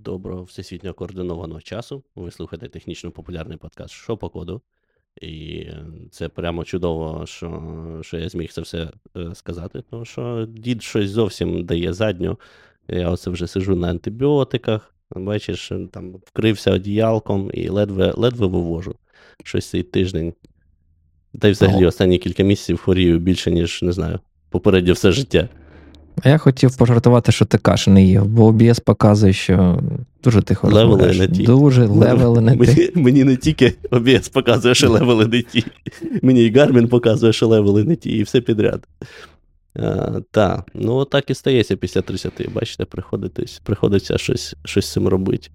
Доброго всесвітньо координованого часу. Ви слухаєте технічно популярний подкаст «Що по коду. І це прямо чудово, що що я зміг це все е, сказати. Тому що дід щось зовсім дає задню. Я оце вже сижу на антибіотиках, бачиш, там вкрився одіялком і ледве ледве вивожу щось цей тиждень. Та й взагалі останні кілька місяців хворію більше, ніж не знаю, попередньо все життя. А я хотів пожартувати, що ти каші не їв, бо OBS показує, що дуже тихо Левели не ті. Дуже левели не мені, ті. Мені не тільки OBS показує, що левели не ті. Мені і Garmin показує, що левели не ті, і все підряд. Так, ну так і стається після 30. Бачите, приходиться щось щось з цим робити.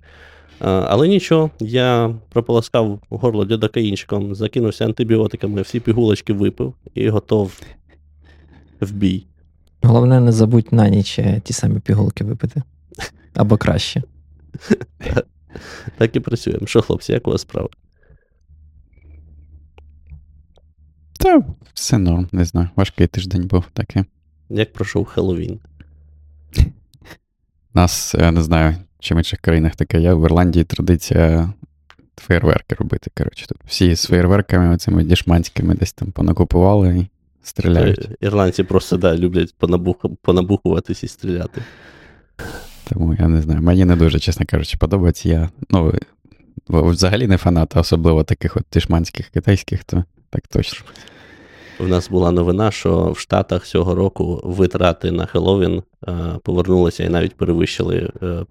А, але нічого, я прополоскав горло лідокаїнчиком, закинувся антибіотиками, всі пігулочки випив і готов в бій. Головне, не забудь на ніч е, ті самі пігулки випити. Або краще. Так і працюємо. Що, хлопці, як у вас справа? Та все норм, не знаю. Важкий тиждень був таке. Як пройшов Хеллоуін? Нас, я не знаю, чи в інших країнах таке є. В Ірландії традиція фейерверки робити. Коротше, тут всі з фейерверками, оцими дішманськими десь там понакупували і стріляють. Е, ірландці просто да, люблять понабух... понабухуватись і стріляти. Тому я не знаю. Мені не дуже, чесно кажучи, подобається. Я ну, взагалі не фанат, а особливо таких от тишманських китайських, то так точно. У нас була новина, що в Штатах цього року витрати на Хеллоуін е, повернулися і навіть перевищили е,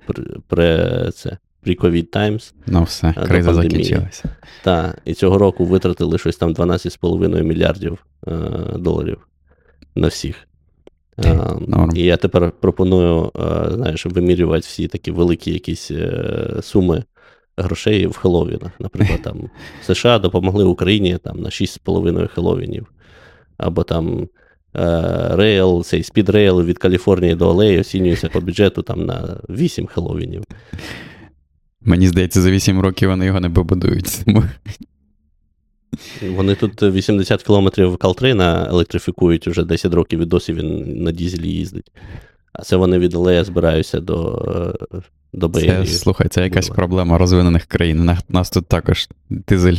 при, це, pre-COVID times. Ну, все, криза закінчилася. Так, і цього року витратили щось там 12,5 мільярдів е, доларів на всіх. Норм. І я тепер пропоную, знаєш, вимірювати всі такі великі якісь суми грошей в Хеллоуінах. Наприклад, там США допомогли Україні там, на 6,5 Хеллоуінів. Або там rail, цей speed rail від Каліфорнії до LA оцінюється по бюджету там на 8 Хеллоуінів. Мені здається, за 8 років вони його не побудують. Вони тут 80 кілометрів Калтрейна електрифікують вже 10 років і досі він на дізелі їздить. А це вони від LA збираються до до Bay Area. Слухай, це якась проблема розвинених країн. У нас тут також дизель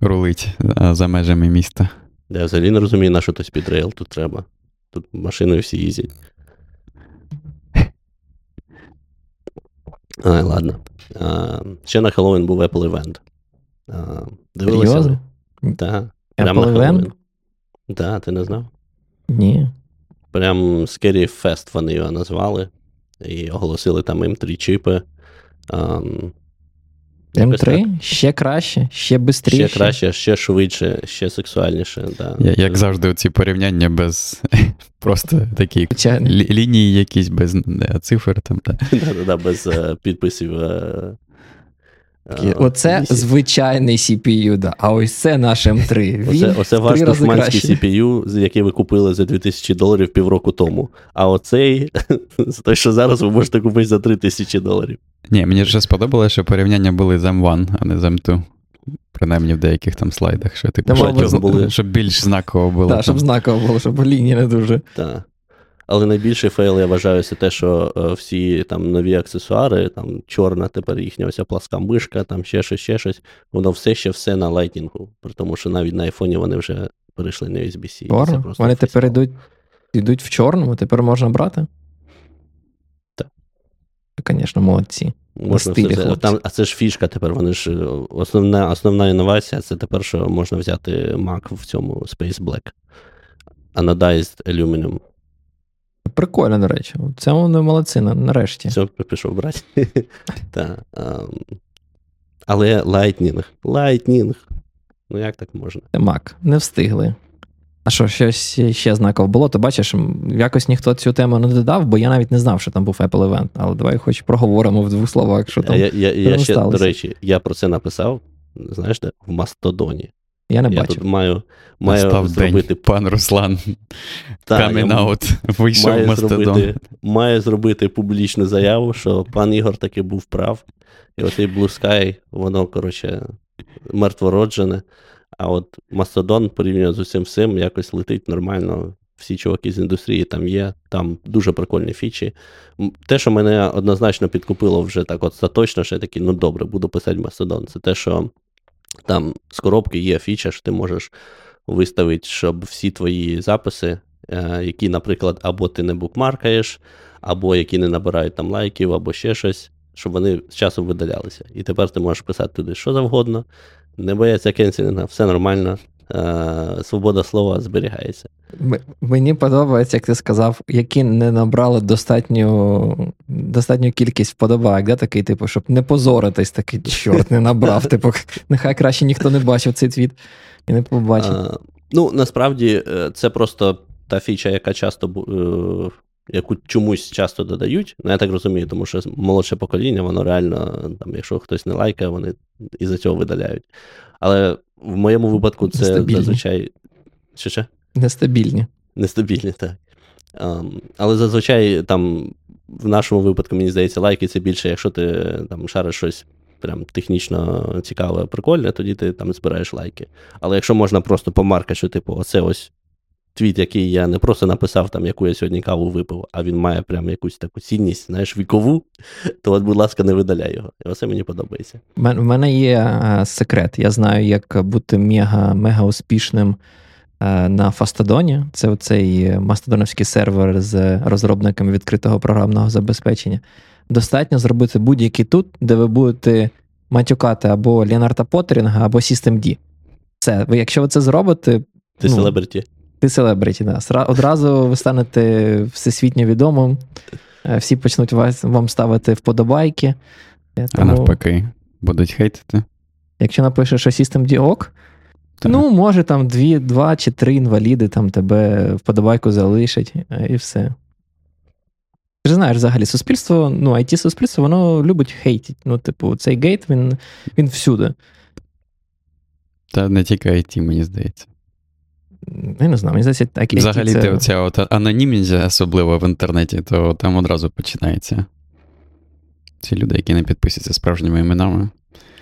рулить за межами міста. Я взагалі не розумію, на що то speed rail тут треба. Тут машиною всі їздять. Ай, ладно. А, Ще на Хеллоуін був Apple Event. А, Дивилися? Так. Прямо на Хеллоуін? Так, ти не знав? Ні. Прям Scary Fast вони його назвали. І оголосили там їм три чіпи. Um, М3 ще краще, ще швидше. Ще краще, ще швидше, ще сексуальніше. Да. Я, як завжди, ці порівняння без просто такі лі, лінії, якісь без цифр. там. Да. Да, без uh, підписів. Uh, Оце місяць. звичайний CPU, да. а ось це наш М3. Він Оце, оце ваш душманський CPU, який ви купили за 2000 доларів півроку тому. А оцей, той, що зараз ви можете купити за 3000 доларів. Ні, мені вже сподобалося, що порівняння були з M1, а не з M2. Принаймні в деяких там слайдах, що типу, щоб, були... щоб більш знаково було. Так, щоб знаково було, щоб лінії не дуже. Так. Але найбільший фейл, я вважаю, це те, що е, всі там нові аксесуари, там чорна тепер їхня ось пласка мишка, там ще щось, ще щось, воно все ще все на лайтнінгу. При тому, що навіть на айфоні вони вже перейшли на USB-C. Чорно? Вони тепер йдуть йдуть в чорному, тепер можна брати? Так. Звісно, молодці. Можна стилі, все, там, А це ж фішка тепер. Вони ж основна основна інновація це тепер, що можна взяти Mac в цьому Space Black. Anodized Aluminum. Прикольно, до речі. Це вони молодці, нарешті. Все, пішов брати. Та, Але Lightning. Lightning. Ну як так можна? Мак, не встигли. А що, щось ще знаково було, то бачиш, якось ніхто цю тему не додав, бо я навіть не знав, що там був Apple Event. Але давай хоч проговоримо в двох словах, що там. Я я, я ще, до речі, я про це написав, знаєш, де? в Мастодоні. Я не я бачу. Тут маю маю Настав зробити день, пан Руслан. Камінаут вийшов має Мастодон. Зробити, має зробити публічну заяву, що пан Ігор таки був прав. І оцей Blue Sky, воно, коротше, мертвороджене. А от Мастодон порівняно з усім всім якось летить нормально. всі чуваки з індустрії там є, там дуже прикольні фічі. Те, що мене однозначно підкупило вже так остаточно, що я такий, ну добре, буду писати Mastodon, це те, що там з коробки є фіча, що ти можеш виставити, щоб всі твої записи, е, які, наприклад, або ти не букмаркаєш, або які не набирають там лайків, або ще щось, щоб вони з часом видалялися. І тепер ти можеш писати туди що завгодно, не бояться кенселінга, все нормально. Е, свобода слова зберігається. Мені подобається, як ти сказав, які не набрали достатню достатню кількість вподобайок, да, такий, типу, щоб не позоритись, такий чорт не набрав. Типу, нехай краще ніхто не бачив цей твіт і не побачив. А, ну, насправді, е, це просто та фіча, яка часто е, яку чомусь часто додають. Ну, я так розумію, тому що молодше покоління, воно реально, там, якщо хтось не лайкає, вони із-за цього видаляють. Але в моєму випадку це Нестабільні. зазвичай. Чи ще? Нестабільні. Нестабільні, так. Um, але зазвичай там в нашому випадку, мені здається, лайки це більше, якщо ти там шариш щось прям технічно цікаве, прикольне, тоді ти там збираєш лайки. Але якщо можна просто помаркати, що, типу, оце ось твіт, який я не просто написав, там, яку я сьогодні каву випив, а він має прям якусь таку цінність, знаєш, вікову, то, от, будь ласка, не видаляй його. І оце мені подобається. У мене є секрет. Я знаю, як бути мега мега успішним на Фастодоні. Це оцей мастодоновський сервер з розробниками відкритого програмного забезпечення. Достатньо зробити будь-який тут, де ви будете матюкати або Леонарда Поттерінга, або Systemd. Це, ви, якщо ви це зробите. Ти ну, селебриті. Ти селебриті, да. Одразу ви станете всесвітньо відомим, е, всі почнуть вас, вам ставити вподобайки. Тому, а навпаки, будуть хейтити. Якщо напишеш, що System Діок, ну, може, там дві, два чи три інваліди там тебе вподобайку залишать, е, і все. Ти ж знаєш, взагалі, суспільство, ну, it суспільство воно любить хейтить. Ну, типу, цей гейт, він він всюди. Та не тільки IT, мені здається. Я не знаю, мені здається, так Взагалі, це... оця от анонімність, особливо в інтернеті, то там одразу починається. Ці люди, які не підписуються справжніми іменами.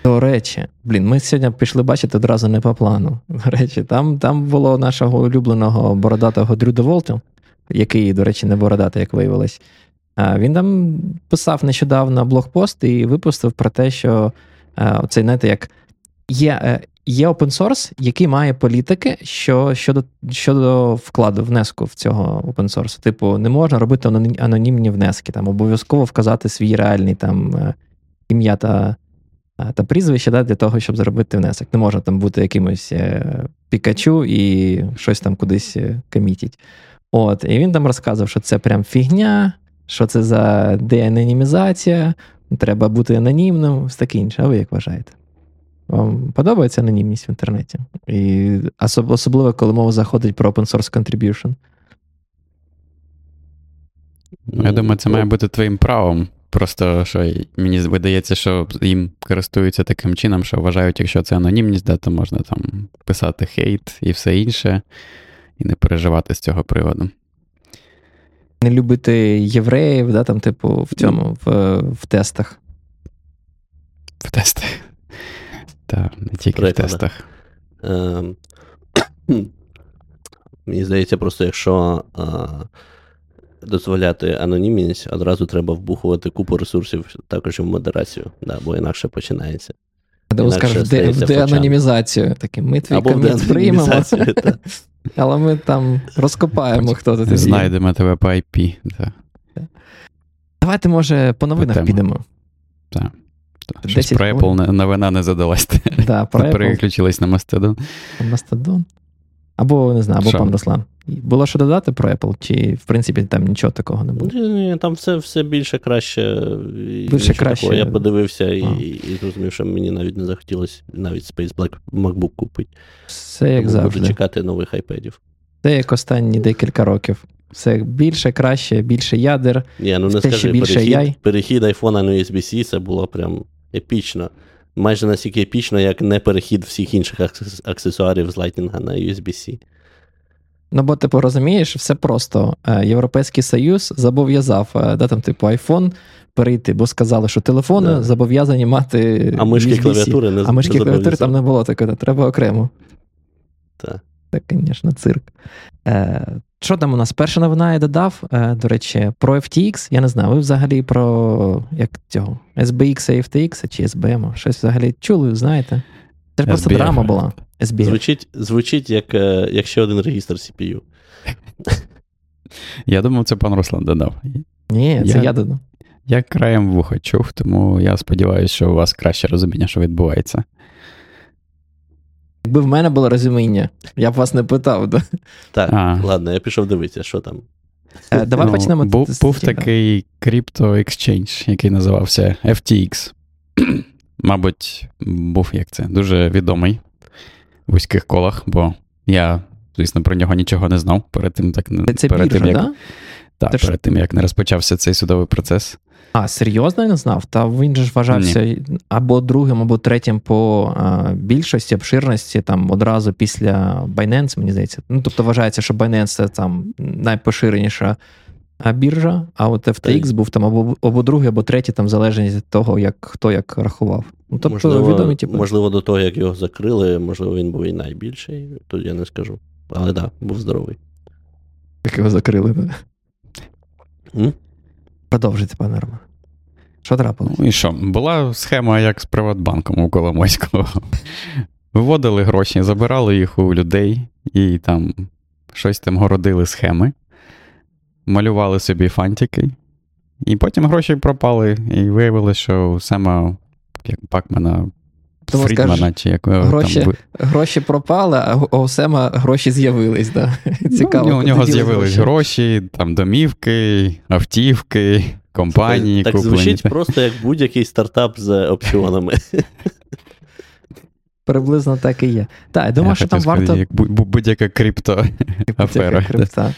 До речі, блін, ми сьогодні пішли бачити одразу не по плану. До речі, там там було нашого улюбленого бородатого Дрю Деволту, який, до речі, не бородатий, як виявилось. Він там писав нещодавно блогпост і випустив про те, що оцей, знаєте, як є е, Є open source, який має політики що, щодо щодо вкладу внеску в цього open source. Типу, не можна робити анонімні внески, там обов'язково вказати свій реальний там е, ім'я та е, та прізвище да, для того, щоб зробити внесок. Не можна там бути якимось е, пікачу і щось там кудись комітіть. От, І він там розказував, що це прям фігня, що це за деанонімізація, треба бути анонімним, все таке інше. А ви як вважаєте? Вам подобається анонімність в інтернеті? І Особливо, коли мова заходить про open source contribution. Ну, я думаю, це має бути твоїм правом. Просто що мені видається, що їм користуються таким чином, що вважають, якщо це анонімність, да, то можна там писати хейт і все інше, і не переживати з цього приводу. Не любити євреїв, да, там, типу, в цьому, в, в тестах. В тестах. Так, не тільки в тестах. Е, Мені здається, просто якщо е, дозволяти анонімність, одразу треба вбухувати купу ресурсів також і в модерацію, да, бо інакше починається. Або скажеш, де, в деанонімізацію. Такі, ми твій Або комент приймемо. Але ми там розкопаємо, хто тут. Знайдемо тебе по IP. Да. Давайте, може, по новинах підемо. Так. Щось про Apple новина не задалась. Да, про Apple. Переключились на Mastodon. Mastodon. Або не знаю, або Шо? пан Руслан. Було що додати про Apple, чи в принципі там нічого такого не було? Ні, Там все все більше краще. Більше краще. Такого. Я подивився і, і зрозумів, що мені навіть не захотілося навіть Space Black MacBook купити. Все як Тому завжди. Буду чекати нових iPadів. Це як останні декілька років. Все більше, краще, більше ядер. Ні, ну не скажи, більше перехід, яй. перехід айфона на USB-C це було прям епічно. Майже настільки епічно, як не перехід всіх інших аксесуарів з Lightning на USB-C. Ну, бо, типу, розумієш, все просто. Е, Європейський Союз зобов'язав, е, да, там, типу, iPhone перейти, бо сказали, що телефони да. зобов'язані мати. А мишки клавіатури не А мишки клавіатури там не було такого, треба окремо. Так. Це, звісно, цирк. Е, що там у нас? Перша новина я додав, е, до речі, про FTX. Я не знаю, ви взагалі про як цього SBX, FTX чи SBM? Щось взагалі чули, знаєте? Це ж просто драма була. SBF. Звучить, звучить як, е, як ще один регістр CPU. Я думав, це пан Руслан додав. Ні, це Я- я додав. Я краєм вуха чув, тому я сподіваюся, що у вас краще розуміння, що відбувається. Якби в мене було розуміння, я б вас не питав. Да? Так, А. ладно, я пішов дивитися, що там. Е, Давай Ну, почнемо. Був, з- був да. такий крипто exchange, який називався FTX. Мабуть, був як це, дуже відомий в вузьких колах, бо я, звісно, про нього нічого не знав перед тим, так Це, перед біржа, тим, як, да? так, Ти ж- перед тим, як не розпочався цей судовий процес. А, серйозно я не знав? Та він же ж вважався або другим, або третім по а, більшості, обширності, там одразу після Binance, мені здається. Ну, тобто вважається, що Binance це там найпоширеніша біржа, а от FTX був там або, або другий, або третій, там в залежності від того, як хто як рахував. Ну, тобто, можливо, відомі, типу. можливо, до того, як його закрили, можливо, він був і найбільший, тут я не скажу. Але так, да, був здоровий. Як його закрили. Да? Продовжуйте, пане Роман. Що трапилось? Ну і що? Була схема як з Приватбанком у Коломойського. Виводили гроші, забирали їх у людей і там щось там городили схеми, малювали собі фантики, і потім гроші пропали, і виявилося, що саме як Пакмана. Тому Фрідмана, скажеш, чи як гроші там Гроші пропали, а у Осема гроші з'явились. Да? Цікаво. Ну, у нього з'явились гроші, там домівки, автівки, компанії. так куплені. звучить просто як будь-який стартап з опціонами. Приблизно так і є. Так, я думаю, Я що там сказати, варто як бу- бу- будь-яка крипто. афера, крипта.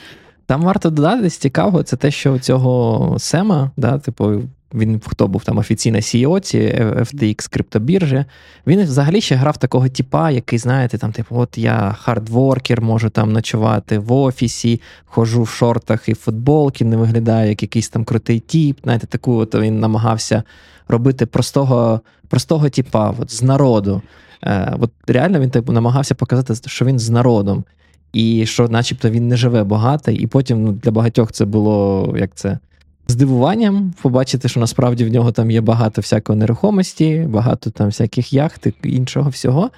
Там варто додати цікавого, це те, що у цього Сема, да, типу, він хто був там офіційна CEO ці FTX криптобіржі, він взагалі ще грав такого типа, який, знаєте, там, типу, от я хардворкер, можу там ночувати в офісі, ходжу в шортах і футболки, не виглядаю як якийсь там крутий тіп. Знаєте, таку от він намагався робити простого, простого типа, от, з народу. Е, от реально він типу, намагався показати, що він з народом. І що, начебто, він не живе багато, і потім ну, для багатьох це було як це здивуванням побачити, що насправді в нього там є багато всякої нерухомості, багато там всяких яхт і іншого всього.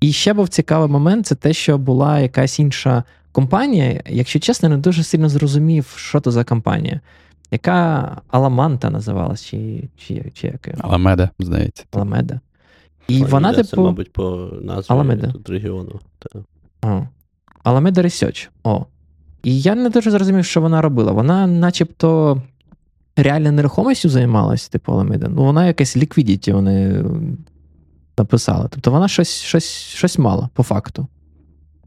І ще був цікавий момент: це те, що була якась інша компанія. Якщо чесно, не дуже сильно зрозумів, що то за компанія, яка Аламанта називалась, чи, чи, чи як? Аламеда, здається. Аламеда. І Флорида, вона, Це, типу. мабуть, по назві Аламеда. тут регіону. Та. Alameda Research. О. І я не дуже зрозумів, що вона робила. Вона, начебто, реально нерухомістю займалась, типу Alameda. Ну, вона якась liquidity вони написали. Тобто вона щось, щось, щось мала, по факту.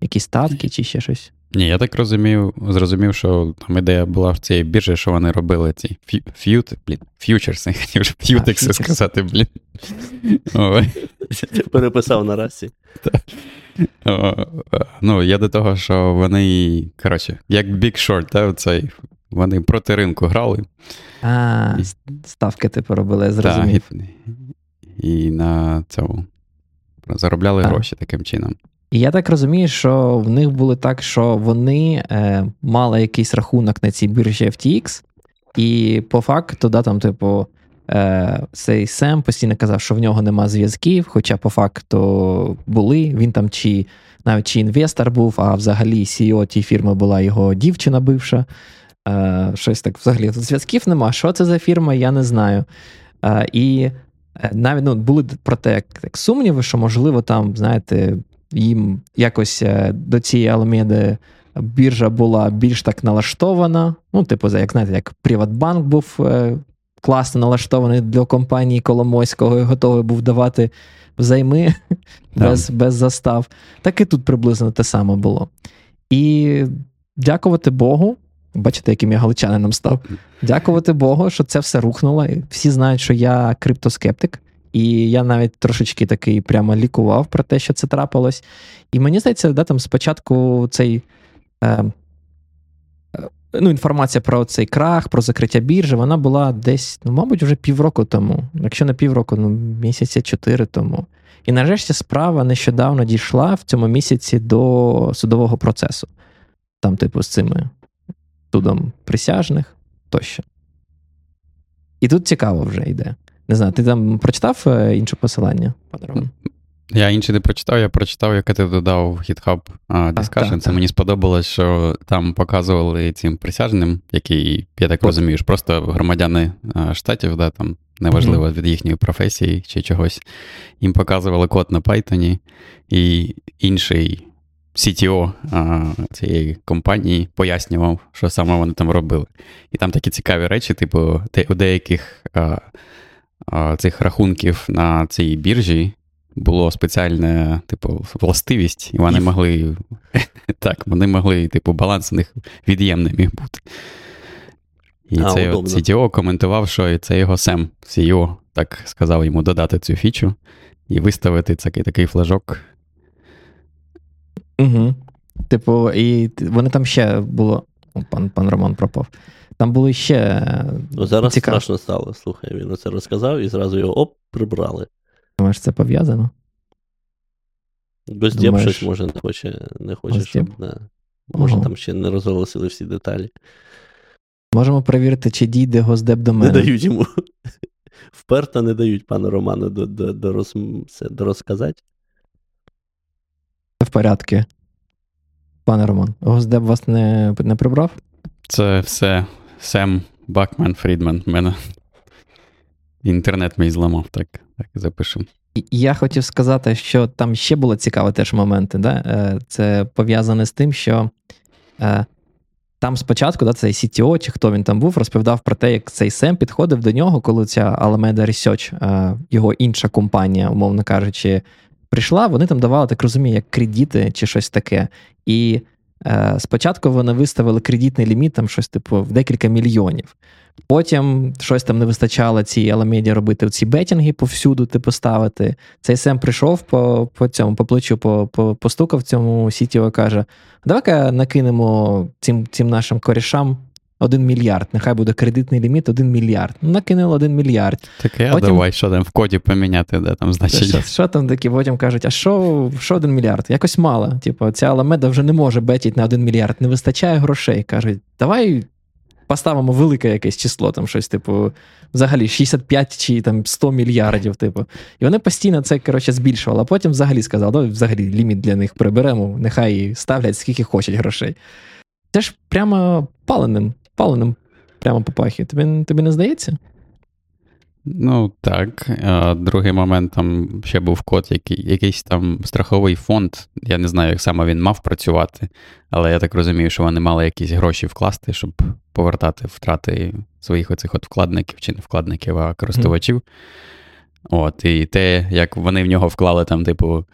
Якісь статки чи ще щось. Ні, я так розумів, зрозумів, що там ідея була в цій біржі, що вони робили ці ф'ю, ф'ют, блін, ф'ючерси, я хотів вже ф'ютекси сказати, блін. Ой. Переписав на расі. Ну, я до того, що вони, коротше, як Big Short, да, оцей, вони проти ринку грали. А, І- ставки типу робили, зрозумів. і, і на цьому заробляли Так. гроші таким чином. І я так розумію, що в них було так, що вони е, мали якийсь рахунок на цій біржі FTX, і по факту, да, там, типу, е, цей Сем постійно казав, що в нього нема зв'язків, хоча по факту були. Він там чи навіть чи інвестор був, а взагалі CEO тієї фірми була його дівчина бивша. Е, щось так взагалі тут зв'язків нема. Що це за фірма, я не знаю. Е, і е, навіть ну, були про те, як, як сумніви, що можливо там, знаєте, їм якось е, до цієї Аламеди біржа була більш так налаштована. Ну, типу, як знаєте, як Приватбанк був е, класно налаштований для компанії Коломойського і готовий був давати взайми Да. без, без застав. Так і тут приблизно те саме було. І дякувати Богу. Бачите, яким я галичанином став. Дякувати Богу, що це все рухнуло. Всі знають, що я криптоскептик. І я навіть трошечки такий прямо лікував про те, що це трапилось. І мені здається, да, там спочатку цей. Е, е, ну, інформація про цей крах, про закриття біржі, вона була десь, ну, мабуть, вже півроку тому. Якщо не півроку, ну місяця чотири тому. І нарешті справа нещодавно дійшла в цьому місяці до судового процесу. там, типу, з цими судом присяжних тощо. І тут цікаво вже йде. Не знаю, ти там прочитав е, інше посилання, пане Роман? Я інше не прочитав, я прочитав, яке ти додав в GitHub Discussion. Це так. мені сподобалось, що там показували цим присяжним, які, я так розумію, просто громадяни штатів, да, там неважливо від їхньої професії чи чогось. Їм показували код на Python, і інший CTO а, цієї компанії пояснював, що саме вони там робили. І там такі цікаві речі, типу, де- у деяких а, а, цих рахунків на цій біржі було спеціальне, типу, властивість, і вони If. могли. Так, вони могли, типу, баланс у них від'ємний міг бути. І А, цей удобно. CTO коментував, що це його Сем, CEO, так сказав йому додати цю фічу і виставити такий, такий флажок. Угу. Типу, і вони там ще було. Пан, пан Роман пропав. Там були ще. е, Ну, зараз цікаво. страшно стало. Слухай, він оце розказав і зразу його оп, прибрали. Думаєш, це пов'язано? Гостєб Думаєш, щось може не хоче, не хоче, Гостєб? щоб. Да. Може, Ага. там ще не розголосили всі деталі. Можемо перевірити, чи дійде Госдеп до мене. Не дають йому. Вперто не дають пану Роману до, до, до, роз, це, до розказати. В порядку. Пане Роман, Госдеп вас не, не прибрав? Це все Сем Бакмен Фрідман. Мене інтернет мій зламав, так, так і запишемо. Я хотів сказати, що там ще були цікаві теж моменти. Да? Е, Це пов'язане з тим, що е, там спочатку да, цей CTO, чи хто він там був, розповідав про те, як цей Сем підходив до нього, коли ця Alameda Research, е, його інша компанія, умовно кажучи, прийшла. Вони там давали, так розумію, як кредити чи щось таке. І е, спочатку вони виставили кредитний ліміт, там щось типу в декілька мільйонів. Потім щось там не вистачало цій Alameda робити ці бетінги повсюду, типу, ставити. Цей Сем прийшов по, по цьому, по плечу, по, по, постукав цьому сітіо каже: давай-ка накинемо цим, цим нашим корішам один мільярд. Нехай буде кредитний ліміт один мільярд. Ну, накинули один мільярд. Так я Потім- давай, що там в коді поміняти, де там Що, значення. що там такі? Потім кажуть, а що, що один мільярд? Якось мало. Типу, ця Аламеда вже не може бетіть на один мільярд, не вистачає грошей. Кажуть, давай поставимо велике якесь число, там щось, типу, взагалі 65 чи там 100 мільярдів, типу. І вони постійно це, коротше, збільшували, а потім взагалі сказали, давай взагалі ліміт для них приберемо, нехай ставлять скільки хочуть грошей. Це ж прямо паленим, паленим прямо попахує. Тобі, тобі не здається? Ну так. А, другий момент там ще був код, який, якийсь там страховий фонд. Я не знаю, як саме він мав працювати, але я так розумію, що вони мали якісь гроші вкласти, щоб повертати втрати своїх оцих от вкладників чи не вкладників, а користувачів. От, і те, як вони в нього вклали там, типу,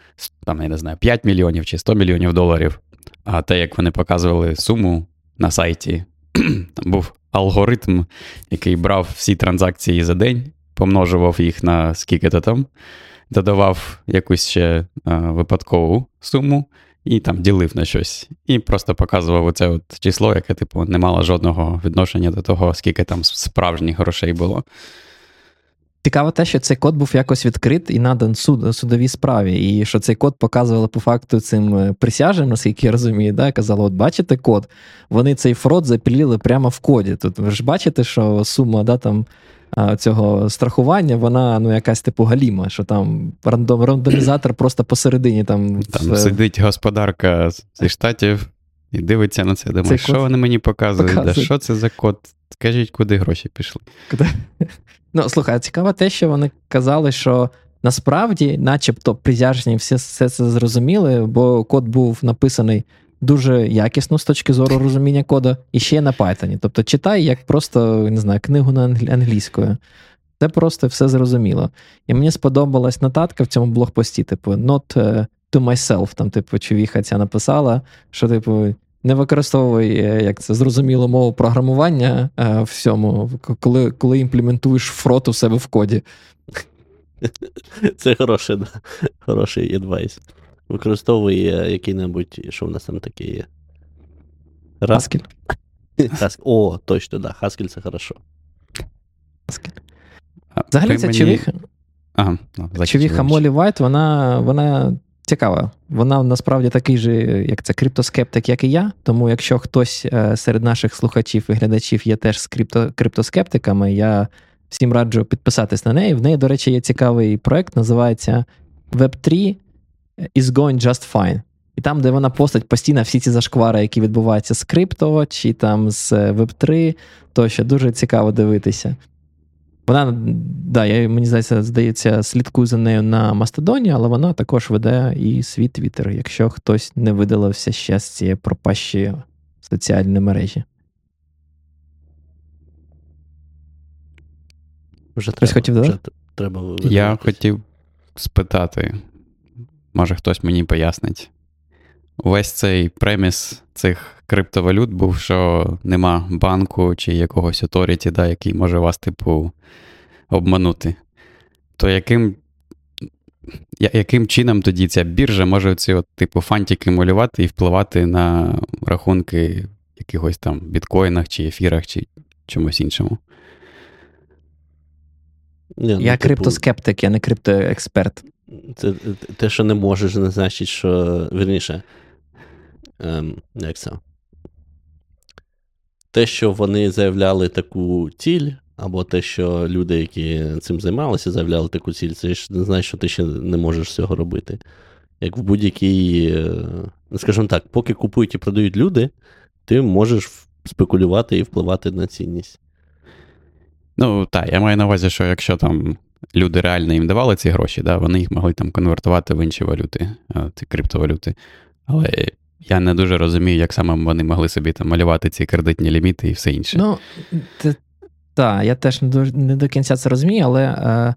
там, я не знаю, 5 мільйонів чи 100 мільйонів доларів. А те, як вони показували суму на сайті, там був алгоритм, який брав всі транзакції за день, помножував їх на скільки-то там, додавав якусь ще а, випадкову суму і там ділив на щось. І просто показував оце от число, яке, типу, не мало жодного відношення до того, скільки там справжніх грошей було. Цікаво те, що цей код був якось відкрит і надан суд, судовій справі, і що цей код показували по факту цим е, присяжним, наскільки я розумію, да? казали, от бачите код, вони цей фрод запіліли прямо в коді. Тут ви ж бачите, що сума да, там, цього страхування, вона ну, якась типу галіма, що там рандом, рандомізатор просто посередині там. Там в- сидить господарка зі штатів і дивиться на це. Думає, Цей що код вони мені показують? Да, що це за код? Скажіть, куди гроші пішли? Ну, слухай, цікаво те, що вони казали, що насправді, начебто, присяжні все, все це зрозуміли, бо код був написаний дуже якісно з точки зору розуміння коду, і ще на Python. Тобто читай як просто не знаю, книгу на англійською. Це просто все зрозуміло. І мені сподобалась нотатка в цьому блогпості, типу, not е, to myself. Там, типу, човіха ця написала, що, типу, не використовуй е, як це зрозуміло мову програмування е, в всьому, коли, коли імплементуєш фрот у себе в коді. Це хороший, да. хороший адвайс. Використовуй е, який-небудь, що в нас там таке є. Haskell. О, точно, да. Haskell це хорошо. Взагалі, ця мені- човіха, Ага, ну, човіха. Молі Вайт, вона, вона цікава. Вона насправді такий же, як це криптоскептик, як і я. Тому якщо хтось е, серед наших слухачів і глядачів є теж з крипто, криптоскептиками, я всім раджу підписатись на неї. В неї, до речі, є цікавий проект, називається Web3 is going just fine. І там, де вона постать постійно всі ці зашквари, які відбуваються з крипто, чи там з Web3, тощо дуже цікаво дивитися. Вона, да, я, мені здається, здається, слідкую за нею на Мастодоні, але вона також веде і свій твіттер, якщо хтось не видалився ще з цієї пропащі соціальної мережі. Вже Хтось треба, хотів вже треба Я хотів спитати, може хтось мені пояснить. Увесь цей преміс цих криптовалют був, що нема банку чи якогось authority, да, який може вас, типу, обманути. То яким я- яким чином тоді ця біржа може ці, от, типу, фантики малювати і впливати на рахунки якихось там біткоїнах чи ефірах, чи чомусь іншому? Ні, ну, я типу, криптоскептик, я не криптоексперт. Те, що не можеш, не значить, що. Вірніше. Ем, як це? Те, що вони заявляли таку ціль, або те, що люди, які цим займалися, заявляли таку ціль, це ж не значить, що ти ще не можеш цього робити. Як в будь-якій. е, Скажімо так, поки купують і продають люди, ти можеш спекулювати і впливати на цінність. Ну, так, я маю на увазі, що якщо там люди реально їм давали ці гроші, да, вони їх могли там конвертувати в інші валюти, ці криптовалюти. Але я не дуже розумію, як саме вони могли собі там малювати ці кредитні ліміти і все інше. Ну, так, я теж не до, не до кінця це розумію, але е,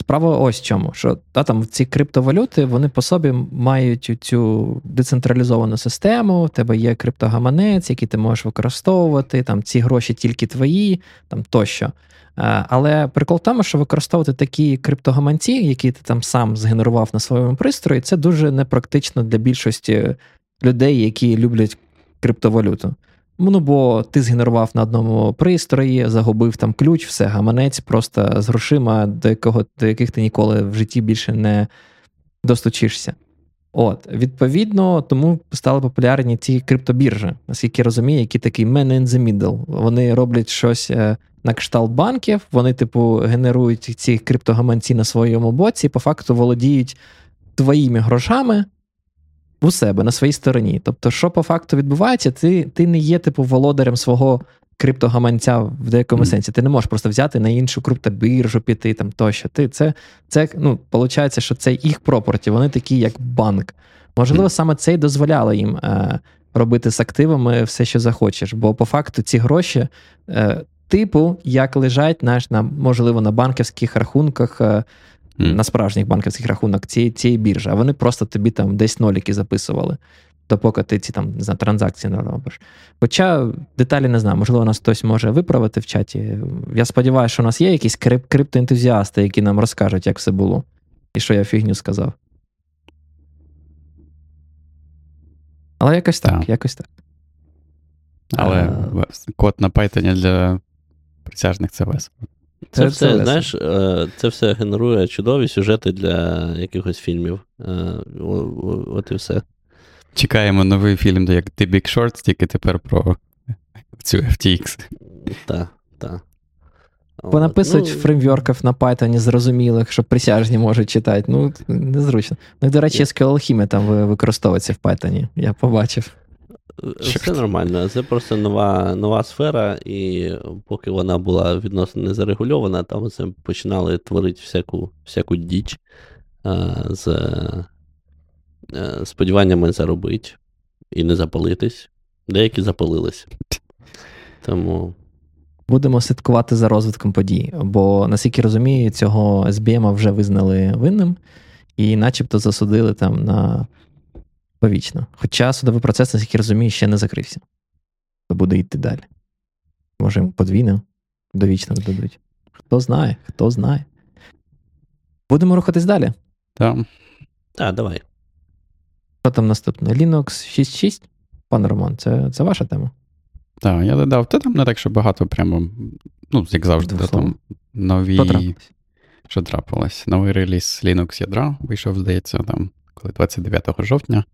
справа ось в чому: що та, там ці криптовалюти вони по собі мають цю децентралізовану систему, в тебе є криптогаманець, який ти можеш використовувати, там ці гроші тільки твої, там тощо. Е, Але прикол в тому, що використовувати такі криптогаманці, які ти там сам згенерував на своєму пристрої, це дуже непрактично для більшості людей, які люблять криптовалюту. Ну, бо ти згенерував на одному пристрої, загубив там ключ, все, гаманець просто з грошима, до якого до яких ти ніколи в житті більше не достучишся. От, відповідно, тому стали популярні ці криптобіржі, наскільки я розумію, які такий man in the middle. Вони роблять щось е, на кшталт банків, вони, типу, генерують ці криптогаманці на своєму боці, по факту володіють твоїми грошами у себе на своїй стороні. Тобто, що по факту відбувається, ти ти не є, типу, володарем свого криптогаманця в деякому Мгм. сенсі. Ти не можеш просто взяти на іншу криптобіржу піти там тощо. Ти це, це ну, виходить, що це їх пропорті, вони такі, як банк. Можливо, Мгм. саме це й дозволяло їм е, робити з активами все, що захочеш. Бо по факту ці гроші, е, типу, як лежать, знаєш, на, можливо, на банківських рахунках. Е, Мгм. на справжніх банківських рахунках цієї, цієї біржі, а вони просто тобі там десь ноліки записували, допоки ти ці там не знаю, транзакції не робиш. Хоча деталі не знаю, можливо, нас хтось може виправити в чаті. Я сподіваюся, що у нас є якісь крип- криптоентузіасти, які нам розкажуть, як все було, і що я фігню сказав. Але якось так, Так. якось так. Але А. код на Python для присяжних це весело. Це, Це- все, весело. знаєш, е, це все генерує чудові сюжети для якихось фільмів. Е, о- о- От і все. Чекаємо новий фільм, як The Big Short, тільки тепер про цю FTX. Так, так. Понаписують Ну, фреймворків на Python зрозумілих, що присяжні можуть читати. Ну, незручно. Ну, до речі, SQL Alchemy там використовується в Python. Я побачив. Все нормально. Це просто нова, нова сфера, і поки вона була відносно не зарегульована, там це починали творити всяку, всяку діч е, з е, сподіваннями заробити і не запалитись. Деякі запалились. Тому Будемо слідкувати за розвитком подій, бо, наскільки розумію, цього SBM вже визнали винним і начебто засудили там на повічно. Хоча судовий процес, наскільки розумію, ще не закрився. То буде йти далі. Може, йому подвійно довічно дадуть. Хто знає, хто знає. Будемо рухатись далі. Так. так, давай. Що там наступне? Linux 6.6? Пане Роман, це, це ваша тема? Так, я додав. Та там не так, що багато прямо, ну, як завжди, та там нові. Що трапилось? Новий реліз Linux ядра вийшов, здається, там коли 29 жовтня.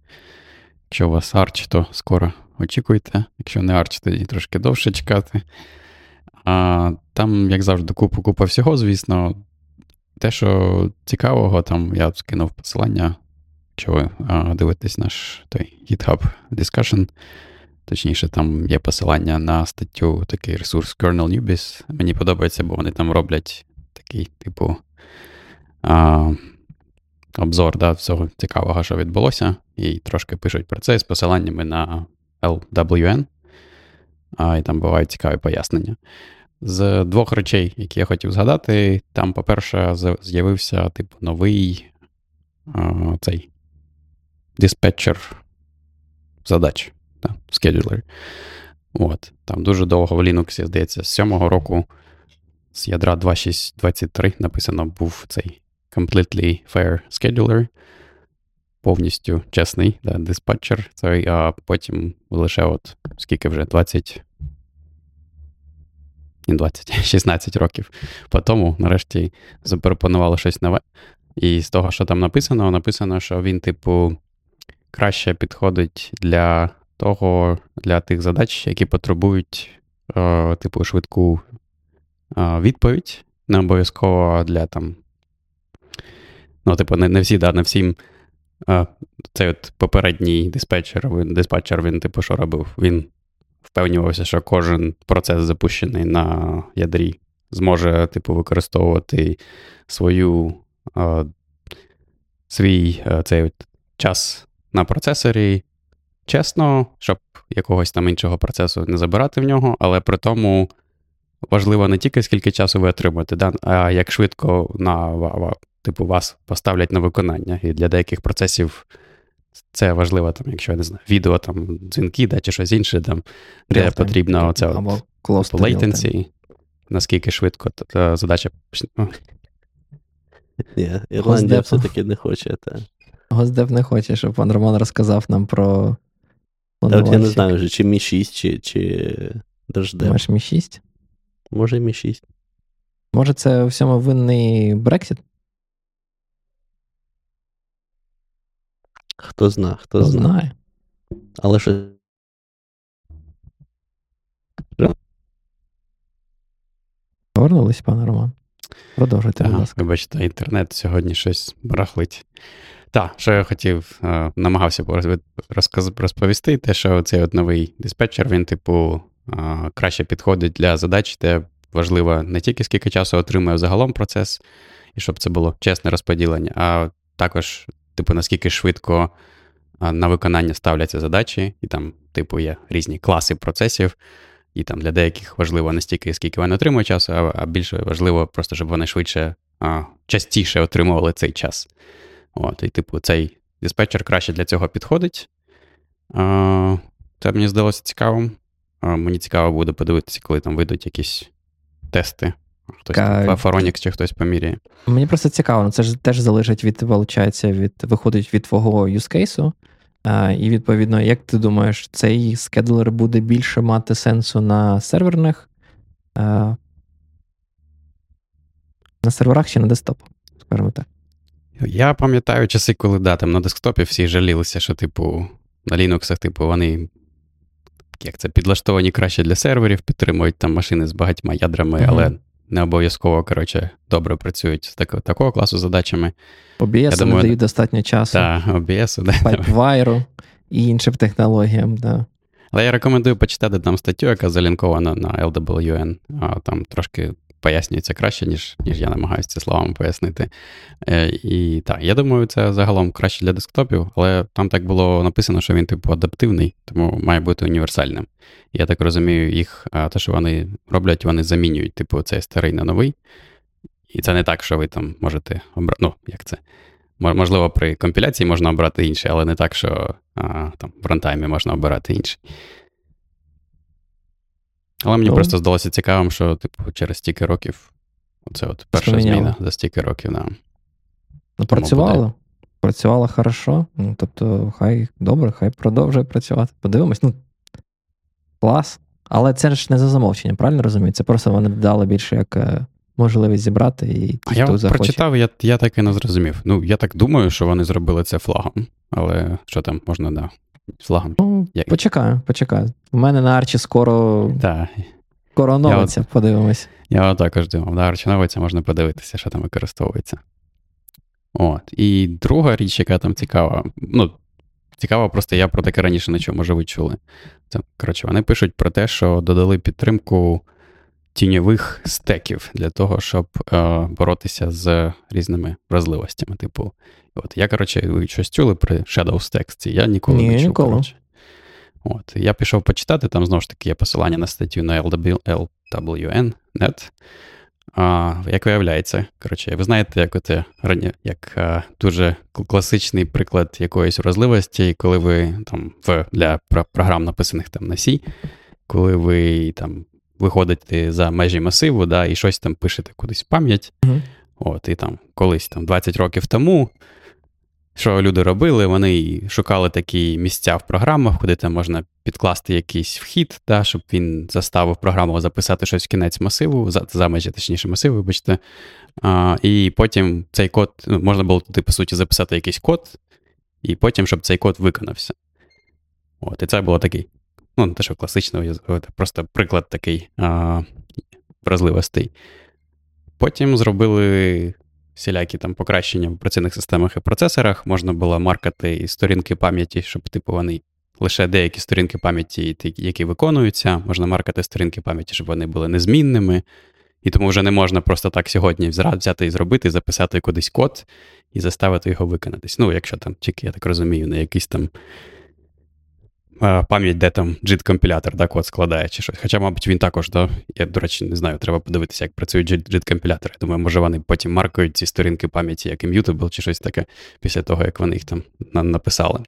Якщо у вас арч, то скоро очікуйте. Якщо не арч, тоді трошки довше чекати. А Там, як завжди, купа купа всього, звісно. Те, що цікавого, там я скинув посилання, якщо ви дивитесь наш той GitHub Discussion. Точніше, там є посилання на статтю, такий ресурс Kernel Newbies. Мені подобається, бо вони там роблять такий, типу, а, обзор да, всього цікавого, що відбулося, і трошки пишуть про це з посиланнями на LWN. А, І там бувають цікаві пояснення. З двох речей, які я хотів згадати, там, по-перше, з'явився типу новий а, цей диспетчер задач, да, scheduler. От, Там дуже довго в Linux, здається, з 7-го року з ядра 2.6.23 написано був цей completely fair scheduler, повністю чесний да, диспатчер, цей, а потім лише от скільки вже 20. Не 20, 16 років по тому, нарешті, запропонували щось нове. І з того, що там написано, написано, що він, типу, краще підходить для того, для тих задач, які потребують, е, типу, швидку е, відповідь, не обов'язково для там Ну, типу, не не всі, да, не всім. А, Цей от попередній диспетчер, він, диспетчер, він, типу, що робив? Він впевнювався, що кожен процес, запущений на ядрі, зможе, типу, використовувати свою а, свій а, цей от час на процесорі чесно, щоб якогось там іншого процесу не забирати в нього, але при тому важливо не тільки скільки часу ви отримуєте, да, а як швидко на типу, вас поставлять на виконання. І для деяких процесів це важливо, там, якщо я не знаю, відео, там, дзвінки, да, чи щось інше, там, де потрібно оце от, latency, наскільки швидко та, задача. Ні, Ірландія все-таки не хоче. Та. Госдеп не хоче, щоб пан Роман розказав нам про. Та от Я не знаю вже, чи Мі 6, чи чи Держдеп. Маєш Мі 6? Може, Мі 6. Може, це у всьому винний Брексит? Хто зна, хто, знає. знає. Але що. Повернулись, пане Роман. Продовжуйте, будь ласка. Вибачте, інтернет сьогодні щось барахлить. Так, що я хотів, е, намагався розповісти, те, що цей от новий диспетчер, він, типу, е, краще підходить для задач, де важливо не тільки скільки часу отримує загалом процес, і щоб це було чесне розподілення, а також типу, наскільки швидко на виконання ставляться задачі, і там, типу, є різні класи процесів, і там для деяких важливо не стільки, скільки вони отримують часу, а, більше важливо просто, щоб вони швидше, а, частіше отримували цей час. От, І, типу, цей диспетчер краще для цього підходить. А, Це мені здалося цікавим. Мені цікаво буде подивитися, коли там вийдуть якісь тести Хтось Ка... Фаронікс чи хтось поміряє. Мені просто цікаво, ну, це ж теж залежить від, виходить, від, виходить від твого юзкейсу. І, відповідно, як ти думаєш, цей скедлер буде більше мати сенсу на серверних? На серверах чи на десктопах, скажімо так. Я пам'ятаю часи, коли да, там на десктопі всі жалілися, що, типу, на Linux, типу, вони як це, підлаштовані краще для серверів, підтримують там машини з багатьма ядрами, mm-hmm. але не обов'язково коротше, добре працюють з так, такого класу задачами. OBS не дають достатньо часу. Так, OBS, да. І іншим технологіям. Да. Але я рекомендую почитати там статтю, яка залінкована на LWN. А Там трошки пояснюється краще, ніж ніж я намагаюся ці словами пояснити. Е, І так, я думаю, це загалом краще для десктопів, але там так було написано, що він, типу, адаптивний, тому має бути універсальним. Я так розумію, їх, те, що вони роблять, вони замінюють, типу, цей старий на новий. І це не так, що ви там можете обрати. Ну, як це? Можливо, при компіляції можна обрати інший, але не так, що а, там в рантаймі можна обирати інший. Але мені ну, просто здалося цікавим, що, типу, через стільки років оце от перша поміняло. зміна за стільки років. Да. Ну, працювало. Працювало хорошо. Ну, Тобто, хай добре, хай продовжує працювати. Подивимось. Ну, Клас. Але це ж не за замовчення, правильно розумію? Це просто вони додали більше як е, можливість зібрати і ті, А я хто захоче. прочитав, я, я так і не зрозумів. Ну, я так думаю, що вони зробили це флагом, але що там можна, да, флагом. Ну, Як- почекаю, почекаю. У мене на арчі скоро, да. скоро Я от... подивимось. я також думав, на Арчі новиця можна подивитися, що там використовується. От. І друга річ, яка там цікава, ну, цікава, просто я про таке раніше не чув, може, ви чули. Це, коротше, вони пишуть про те, що додали підтримку тіньових стеків для того, щоб е, боротися з різними вразливостями. Типу, от я, коротше, ви щось чули про Shadow Stacks? Я ніколи Ні, не чув. ніколи. От, я пішов почитати, там знову ж таки є посилання на статтю на LW, LWN.net. А, як виявляється, коротше, ви знаєте, як оте як а, дуже класичний приклад якоїсь вразливості, коли ви там в для програм, написаних там на C, коли ви там виходите за межі масиву, да, і щось там пишете кудись в пам'ять. Мгм. От, і там колись там 20 років тому, що люди робили, вони шукали такі місця в програмах, куди там можна підкласти якийсь вхід, да, щоб він заставив програму записати щось в кінець масиву, за, за межі, точніше, масиву, вибачте. А, і потім цей код, ну, можна було туди, по суті, записати якийсь код, і потім, щоб цей код виконався. От, і це було такий, ну, не те, що класично, я- просто приклад такий а, вразливостей. Потім зробили всілякі там покращення в операційних системах і процесорах. Можна було маркати і сторінки пам'яті, щоб, типу, вони лише деякі сторінки пам'яті, які виконуються. Можна маркати сторінки пам'яті, щоб вони були незмінними. І тому вже не можна просто так сьогодні взяти і зробити, записати кудись код і заставити його виконатись. Ну, якщо там тільки, я так розумію, не якийсь там е, пам'ять, де там JIT-компілятор, да, код складає чи щось. Хоча, мабуть, він також, да, я, до речі, не знаю, треба подивитися, як працюють JIT-компілятори. Думаю, може, вони потім маркують ці сторінки пам'яті, як Immutable чи щось таке, після того, як вони їх там написали.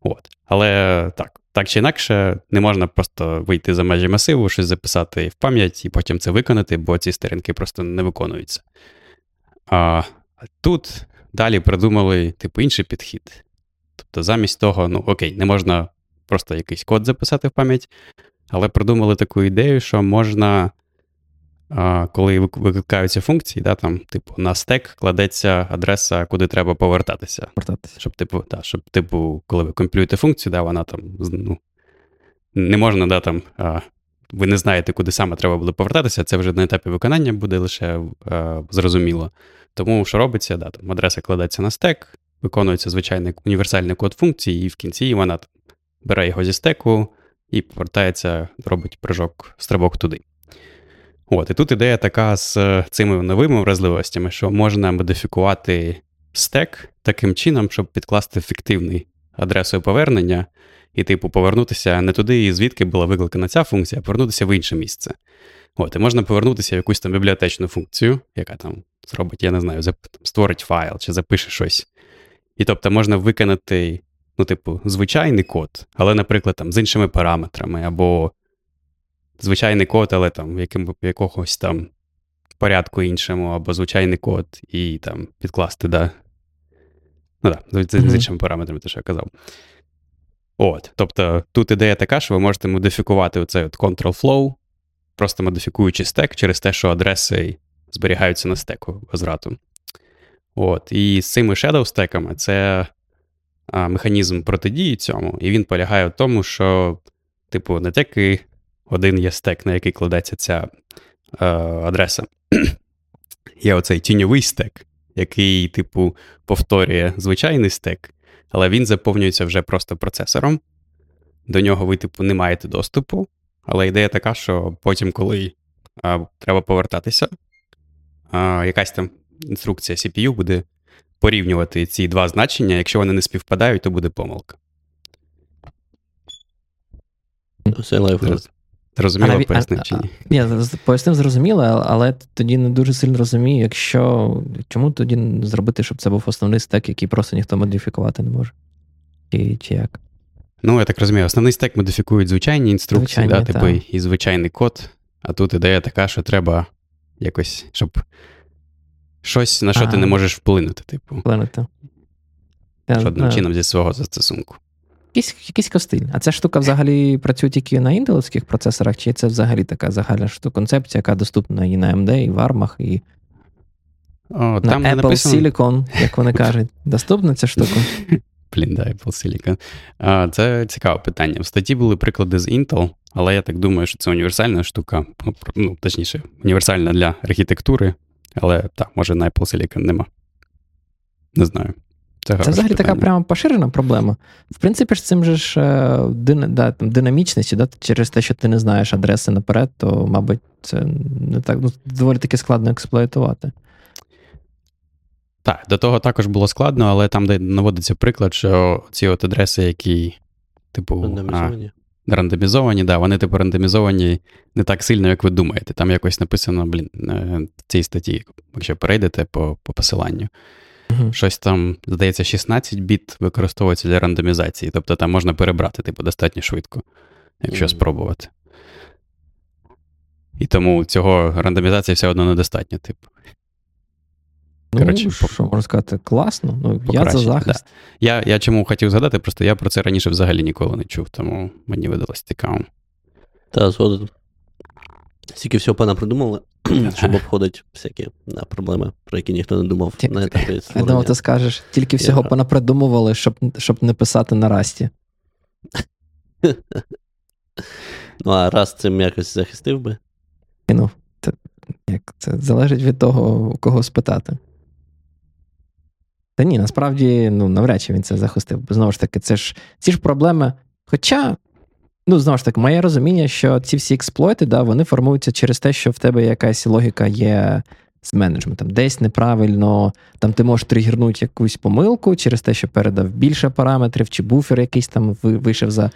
От. Але так, так чи інакше, не можна просто вийти за межі масиву, щось записати в пам'ять і потім це виконати, бо ці сторінки просто не виконуються. А тут далі придумали, типу, інший підхід. Тобто, замість того, ну окей, не можна просто якийсь код записати в пам'ять, але придумали таку ідею, що можна, коли викликаються функції, да, там, типу, на стек кладеться адреса, куди треба повертатися. Повертатися. Щоб, типу, да, щоб, типу, коли ви компілюєте функцію, да, вона там, ну, не можна, да, там, ви не знаєте, куди саме треба буде повертатися, це вже на етапі виконання буде лише зрозуміло. Тому що робиться, да, там, адреса кладеться на стек, виконується звичайний універсальний код функції, і в кінці вона бере його зі стеку і повертається, робить прыжок, стрибок туди. От, і тут ідея така з е, цими новими вразливостями, що можна модифікувати стек таким чином, щоб підкласти фіктивний адресою повернення, і, типу, повернутися не туди, звідки була викликана ця функція, а повернутися в інше місце. От, і можна повернутися в якусь там бібліотечну функцію, яка там зробить, я не знаю, створить файл чи запише щось. І тобто можна виконати, ну, типу, звичайний код, але, наприклад, там, з іншими параметрами, або звичайний код, але там в яким, в якогось там порядку іншому, або звичайний код, і там підкласти, да. Ну так, да, з, з іншими параметрами, те, що я казав. От, тобто тут ідея така, що ви можете модифікувати оцей от control flow, просто модифікуючи стек через те, що адреси зберігаються на стеку возврату. От, і з цими shadow стеками це механізм протидії цьому, і він полягає в тому, що, типу, не тільки один є стек, на який кладеться ця е, адреса. Є оцей тіньовий стек, який, типу, повторює звичайний стек, але він заповнюється вже просто процесором. До нього ви, типу, не маєте доступу. Але ідея така, що потім, коли а, треба повертатися, а, якась там інструкція CPU буде порівнювати ці два значення. Якщо вони не співпадають, то буде помилка. Це Зрозуміло, пояснив чи ні? Я пояснив зрозуміло, але- тоді не дуже сильно розумію, якщо чому тоді зробити, щоб це був основний стек, який просто ніхто модифікувати не може. Чи, чи як? Ну, я так розумію, основний стек модифікують звичайні інструкції, Звичайні, да, типу, і звичайний код. А тут ідея така, що треба якось, щоб щось, на що ти не можеш вплинути, типу, Вплинути. Жодним знаю. чином зі свого застосунку. Якийсь якийсь костиль. А ця штука взагалі працює тільки на інтеловських процесорах, чи це взагалі така загальна штука, концепція, яка доступна і на AMD, і в ARM, і О, на там Apple написано... Silicon, як вони кажуть. Доступна ця штука? Блін, да, Apple Silicon. А, Це цікаве питання. В статті були приклади з Intel, але я так думаю, що це універсальна штука, ну, точніше, універсальна для архітектури, але так, може на Apple Silicon нема. Не знаю. Це, це взагалі питання. така прямо поширена проблема. В принципі, ж цим же ж е, да, там, динамічності, да, через те, що ти не знаєш адреси наперед, то, мабуть, це не так ну, доволі таки складно експлуатувати. Так, до того також було складно, але там, де наводиться приклад, що ці от адреси, які, типу, а, рандомізовані да, вони, типу, рандомізовані не так сильно, як ви думаєте. Там якось написано, блін, е, в цій статті, якщо перейдете по по посиланню. Uh-huh. Щось там, здається, 16 біт використовується для рандомізації. Тобто там можна перебрати, типу, достатньо швидко, якщо uh-huh. спробувати. І тому цього рандомізації все одно недостатньо, типу. Коротше, ну, що можна сказати, класно. Ну, Я за захист. Да. Я я чому хотів згадати, просто я про це раніше взагалі ніколи не чув, тому мені видалось цікаво. Та, згоден. Стільки всього пана придумали, щоб обходити всякі да, проблеми, про які ніхто не думав Ті... на етапі Я думав, ти скажеш, тільки всього пана придумували, щоб щоб не писати на расті. ну, а раз цим якось захистив би. Ну, це, як, це залежить від того, у кого спитати. Та ні, насправді, ну, навряд чи він це захистив. Знову ж таки, це ж ці ж проблеми. Хоча, ну, знову ж таки, моє розуміння, що ці всі експлойти, да, вони формуються через те, що в тебе якась логіка є з менеджментом. Десь неправильно, там ти можеш тригернути якусь помилку через те, що передав більше параметрів, чи буфер якийсь там вийшов за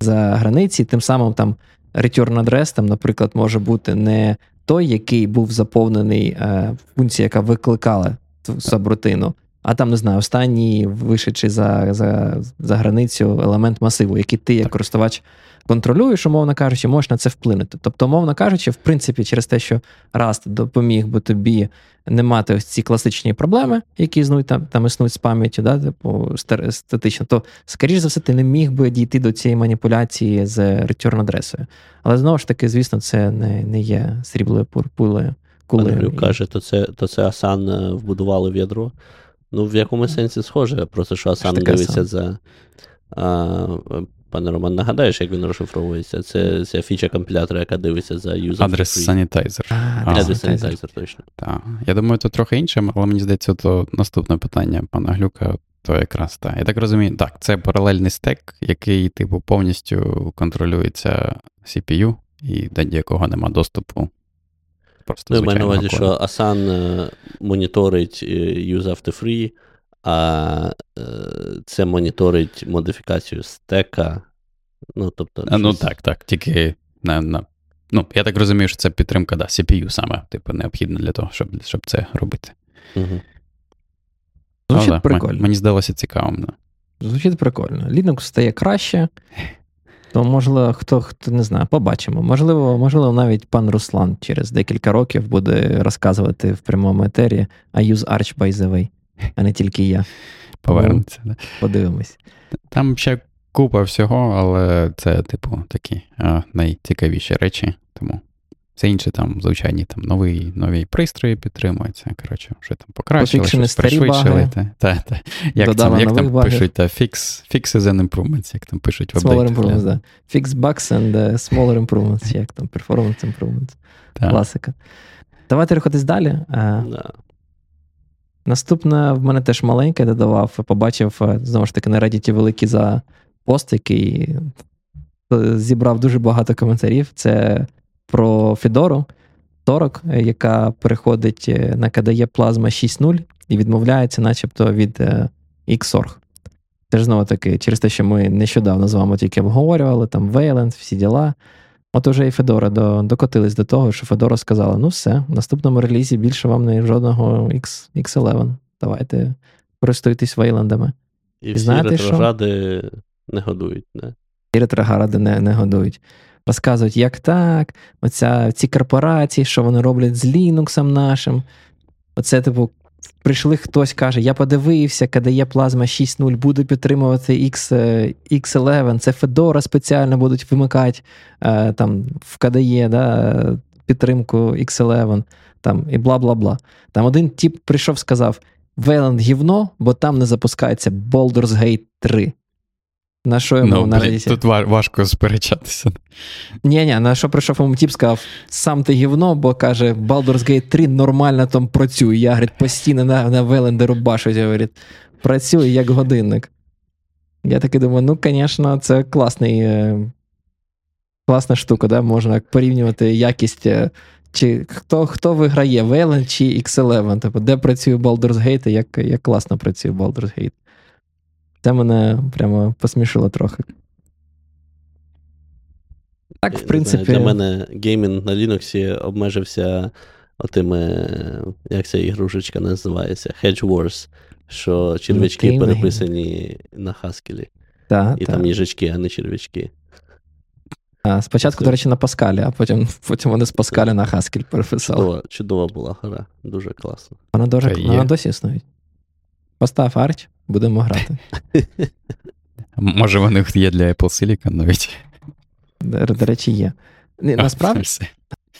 за границі, тим самим там return адрес, там, наприклад, може бути не той, який був заповнений е, функція, яка викликала сабрутину, а там, не знаю, останній вишедший за за, за границю елемент масиву, який ти, як користувач, контролюєш, умовно кажучи, можеш на це вплинути. Тобто, умовно кажучи, в принципі, через те, що Rust допоміг би тобі не мати ось ці класичні проблеми, які існують там там існують з пам'яттю, да, типу, статично, то, скоріш за все, ти не міг би дійти до цієї маніпуляції з return адресою. Але знову ж таки, звісно, це не не є сріблою пулею. Коли каже, то це то це Асан е, вбудували в ядро. Ну, в якому сенсі схоже, просто що Асан дивиться за. А, Пане Роман, нагадаєш, як він розшифровується? Це ця фіча компілятора, яка дивиться за юзер. Адрес sanitizer. Адрес sanitizer, точно. Так. Я думаю, це трохи інше, але мені здається, то наступне питання пана Глюка, то якраз так. Я так розумію, так, це паралельний стек, який, типу, повністю контролюється CPU, і до якого нема доступу Просто ну, маю на увазі, що Асан е, моніторить е, use after free, а е, це моніторить модифікацію стека. Ну, тобто, а, ну так, так. Тільки на, на. Ну, я так розумію, що це підтримка да, CPU саме, типу, необхідна для того, щоб щоб це робити. Угу. Звучить ну, прикольно. Мені здалося цікавим. Да. Звучить прикольно. Linux стає краще. То, можливо, хто хто не знає, побачимо. Можливо, можливо, навіть пан Руслан через декілька років буде розказувати в прямому етері I use Arch by the way, а не тільки я. Повернеться. Ну, Подивимось. Там ще купа всього, але це, типу, такі а, найцікавіші речі. Тому все інше там, звичайні там нові нові пристрої підтримуються. Коротше, вже там покращили, щось пришвидшили. Та, та, та. Як, це, як там баги. пишуть, та, fix, fixes and improvements, як там пишуть в Smaller improvements, да. Fix bugs and uh, smaller improvements, як там performance improvements. Та. Класика. Давайте рухатись далі. Uh, да. Наступне в мене теж маленьке додавав, побачив, е, знову ж таки, на Reddit великий за пост, який е, зібрав дуже багато коментарів. Це про Федору 40, е, яка переходить е, на KDE Plasma 6.0 і відмовляється, начебто, від е, Xorg. Це ж знову таки, через те, що ми нещодавно з вами тільки обговорювали, там Wayland, всі діла. От уже і Федора до, докотились до того, що Федора сказала: ну все, в наступному релізі більше вам не жодного X, X11. Давайте користуйтесь Вейлендами. І, і всі знаєте, ретрогради що? не годують, не? І ретрогради не, не годують розказують, як так, оця, ці корпорації, що вони роблять з Linux нашим. Оце, типу, прийшли хтось, каже: Я подивився, KDE Plasma 6.0 буде підтримувати X, X11, це Fedora спеціально будуть вимикати е, там в KDE да, підтримку X11 там, і бла бла бла. Там один тип прийшов сказав: Wayland гівно, бо там не запускається Baldur's Gate 3. На що йому ну, навіть... Тут важко сперечатися. Ні, ні, на що прийшов йому тіп, сказав, сам ти гівно, бо каже, Baldur's Gate 3 нормально там працює. Я говорить, постійно на на Веленде рубашуть, говорить, працює як годинник. Я таки думаю, ну, звісно, це класний, е, класна штука, да? можна порівнювати якість. Е, чи хто хто виграє, Wayland чи X11? Тобто, де працює Baldur's Gate як як класно працює Baldur's Gate. Це мене прямо посмішило трохи. Так, в принципі. Для мене геймінг на Linux обмежився отими, як ця ігрушечка називається, Hedge Wars, що черв'ячки ну, переписані на Haskell. Так, І так. там їжачки, а не черв'ячки. А, Спочатку, Це... до речі, на Паскалі, а потім потім вони з Паскаля на Haskell переписали. Чудова, чудова була гра, дуже класна. Вона дуже вона досі існує. Постав Арч, будемо грати. Може, вони є для Apple Silicon навіть. До, речі, є. Насправді,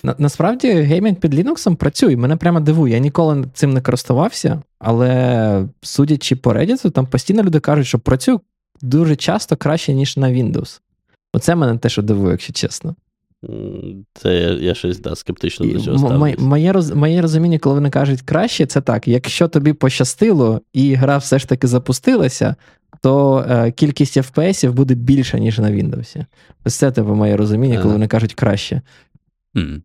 на, насправді, геймінг під Linux працює. Мене прямо дивує. Я ніколи цим не користувався, але судячи по Reddit, там постійно люди кажуть, що працює дуже часто краще, ніж на Windows. Оце мене те, що дивує, якщо чесно. Це я, я щось да, скептично до цього ставлюся. Моє роз, моє розуміння, коли вони кажуть краще, це так. Якщо тобі пощастило, і гра все ж таки запустилася, то е, кількість FPS буде більша, ніж на Windows. Ось це тебе моє розуміння, коли вони кажуть краще. Mm.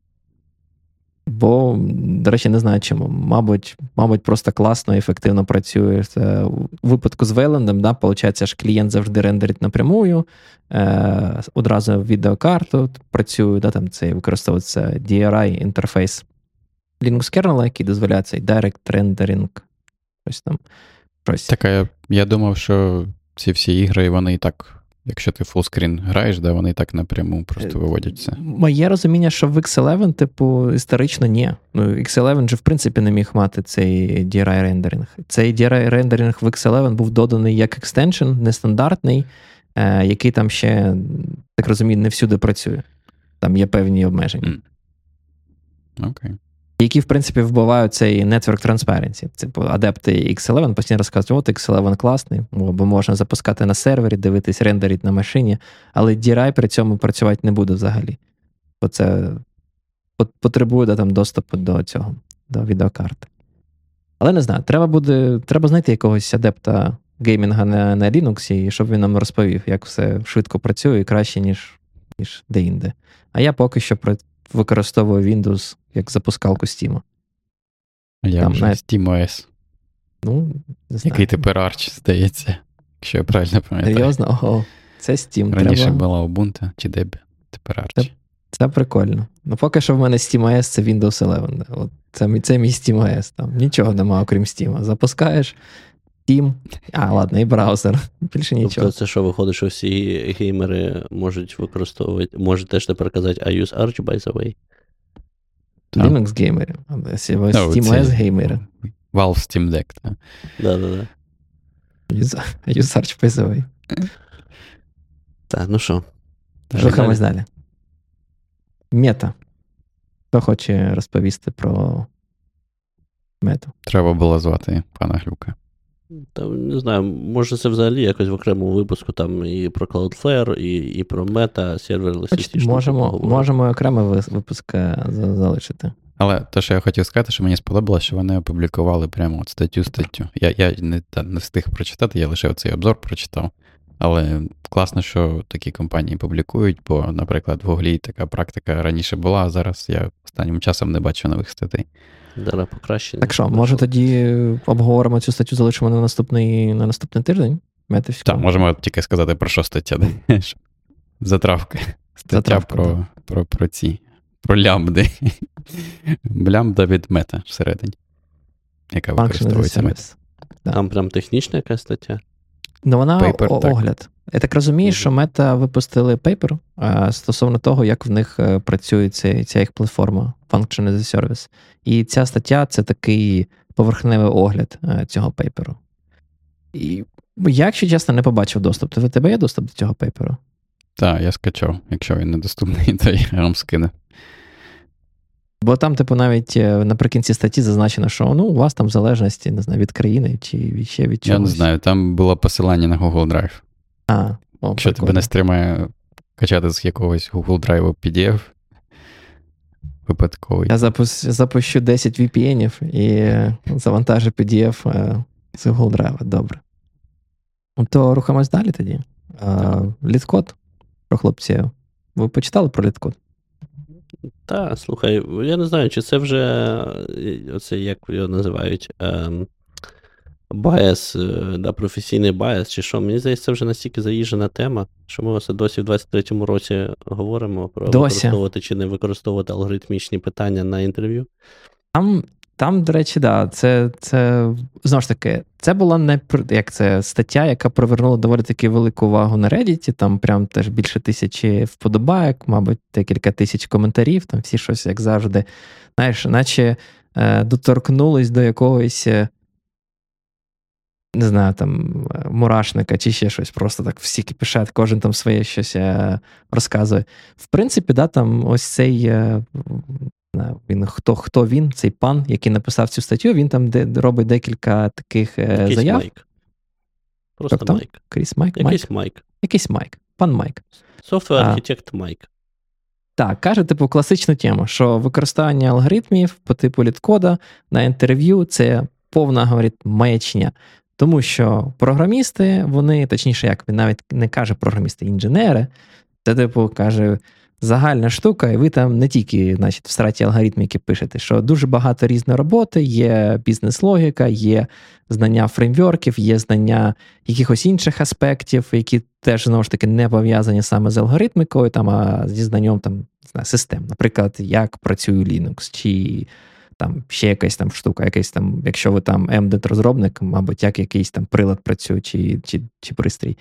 Бо, до речі, не знаю чому. Мабуть, мабуть, просто класно і ефективно працює. У випадку з Вейлендом, да, виходить, ж клієнт завжди рендерить напрямую, е, одразу відеокарту працює, да, там це використовується DRI інтерфейс Linux kernel, який дозволяє цей Direct Rendering. Ось там. Щось. Так, я, я думав, що ці всі ігри, вони і так Якщо ти fullscreen граєш, де вони так напряму просто е, виводяться. Моє розуміння, що в X11, типу, історично ні. Ну, X11 же, в принципі, не міг мати цей DRI рендеринг. Цей DRI рендеринг в X11 був доданий як extension, нестандартний, е, який там ще, так розумію, не всюди працює. Там є певні обмеження. Окей. Mm. Okay які, в принципі, вбивають цей Network Transparency. Типу, адепти X11 постійно розказують, от X11 класний, бо можна запускати на сервері, дивитись, рендерить на машині, але DRI при цьому працювати не буде взагалі. Бо це потребує да, там, доступу до цього, до відеокарти. Але не знаю, треба буде, треба знайти якогось адепта геймінга на на Linux, і щоб він нам розповів, як все швидко працює і краще, ніж ніж де-інде. А я поки що використовую Windows як запускалку Steam. Я Там, вже навіть... SteamOS. Ну, не знаю. Який тепер Arch, здається, якщо я правильно пам'ятаю. Серйозно? Ого, це Steam. Раніше треба... була Ubuntu чи Debian, тепер Arch. Це, це прикольно. Ну, поки що в мене SteamOS це Windows 11. От Це це мій SteamOS. Там нічого нема, окрім Steam. Запускаєш Steam, а, ладно, і браузер. Більше нічого. Тобто це що виходить, що всі геймери можуть використовувати, можуть теж тепер казати I use Arch, by the way. Linux геймери, SteamOS геймери. Valve Steam Deck, так. Да, да, да. Юзарч PSV. Так, ну що? Рухаємось далі. Мета. Хто хоче розповісти про мету? Треба було звати пана Глюка. Там, не знаю, може це взагалі якось в окремому випуску там і про Cloudflare, і і про мета, серверлес. Можемо можемо окремий випуск е, залишити. Але те, що я хотів сказати, що мені сподобалося, що вони опублікували прямо от статтю статтю. Я я не не встиг прочитати, я лише цей обзор прочитав. Але класно, що такі компанії публікують, бо, наприклад, в Гуглі така практика раніше була, а зараз я останнім часом не бачу нових статей. Дара покращення. Так що, може тоді обговоримо цю статтю, залишимо на наступний на наступний тиждень? Так, можемо тільки сказати, про що стаття. Затравка. Стаття Затравка, про, про, про ці. Про лямбди. Лямбда від мета всередині. Яка використовується мета. Там прям технічна якась стаття. Ну, вона paper, о- огляд. Я так розумію, mm-hmm. що мета випустили paper стосовно того, як в них е, працює ця, ця їх платформа Function as a Service. І ця стаття це такий поверхневий огляд е, цього paper 'у. І я, якщо чесно, не побачив доступ. То в тебе є доступ до цього пейперу? Так, я скачав. Якщо він недоступний, то я вам скину. Бо там, типу, навіть е, наприкінці статті зазначено, що ну, у вас там в залежності не знаю, від країни чи ще від чогось. Я не знаю, там було посилання на Google Drive. А, о, Якщо прикольно. тебе не стримає качати з якогось Google Drive PDF, випадковий. Я запус, запущу 10 VPN і завантажу PDF е, з Google Drive. Добре. То рухаємось далі тоді. Літкод про хлопців. Ви почитали про літкод? Та, слухай, я не знаю, чи це вже е, оце як його називають. Ем, Байс, е, да, професійний байс, чи що. Мені здається, це вже настільки заїжджена тема, що ми оце досі в 23-му році говоримо про Досі. використовувати чи не використовувати алгоритмічні питання на інтерв'ю. Там, там, до речі, да, це, це знову ж таки, це була не як це стаття, яка привернула доволі таки велику увагу на Reddit, Там прям теж більше тисячі вподобайок, мабуть, декілька тисяч коментарів, там всі щось, як завжди, знаєш, наче е, доторкнулись до якогось. е, Не знаю, там е, мурашника чи ще щось, просто так всі кипішать, кожен там своє щось е, розказує. В принципі, да, там ось цей він хто хто він, цей пан, який написав цю статтю, він там де, робить декілька таких е, Якийсь заяв. Майк. Просто Хто-хто? Майк. Кріс Майк, Майк? Якийсь Майк. Якийсь Майк, пан Майк. Software architect Майк. Так, каже, типу, класичну тему, що використання алгоритмів по типу літкода на інтерв'ю це повна, говорить, маячня. Тому що програмісти, вони, точніше, як він навіть не каже програмісти, інженери, це, типу, каже, загальна штука, і ви там не тільки значить, в страті алгоритміки пишете, що дуже багато різної роботи, є бізнес-логіка, є знання фреймворків, є знання якихось інших аспектів, які теж знову ж таки не пов'язані саме з алгоритмікою, там, а зі знанням там, не систем. Наприклад, як працює Linux, чи там ще якась там штука, якась там, якщо ви там embedded розробник, мабуть, як якийсь там прилад працює, чи, чи, чи пристрій.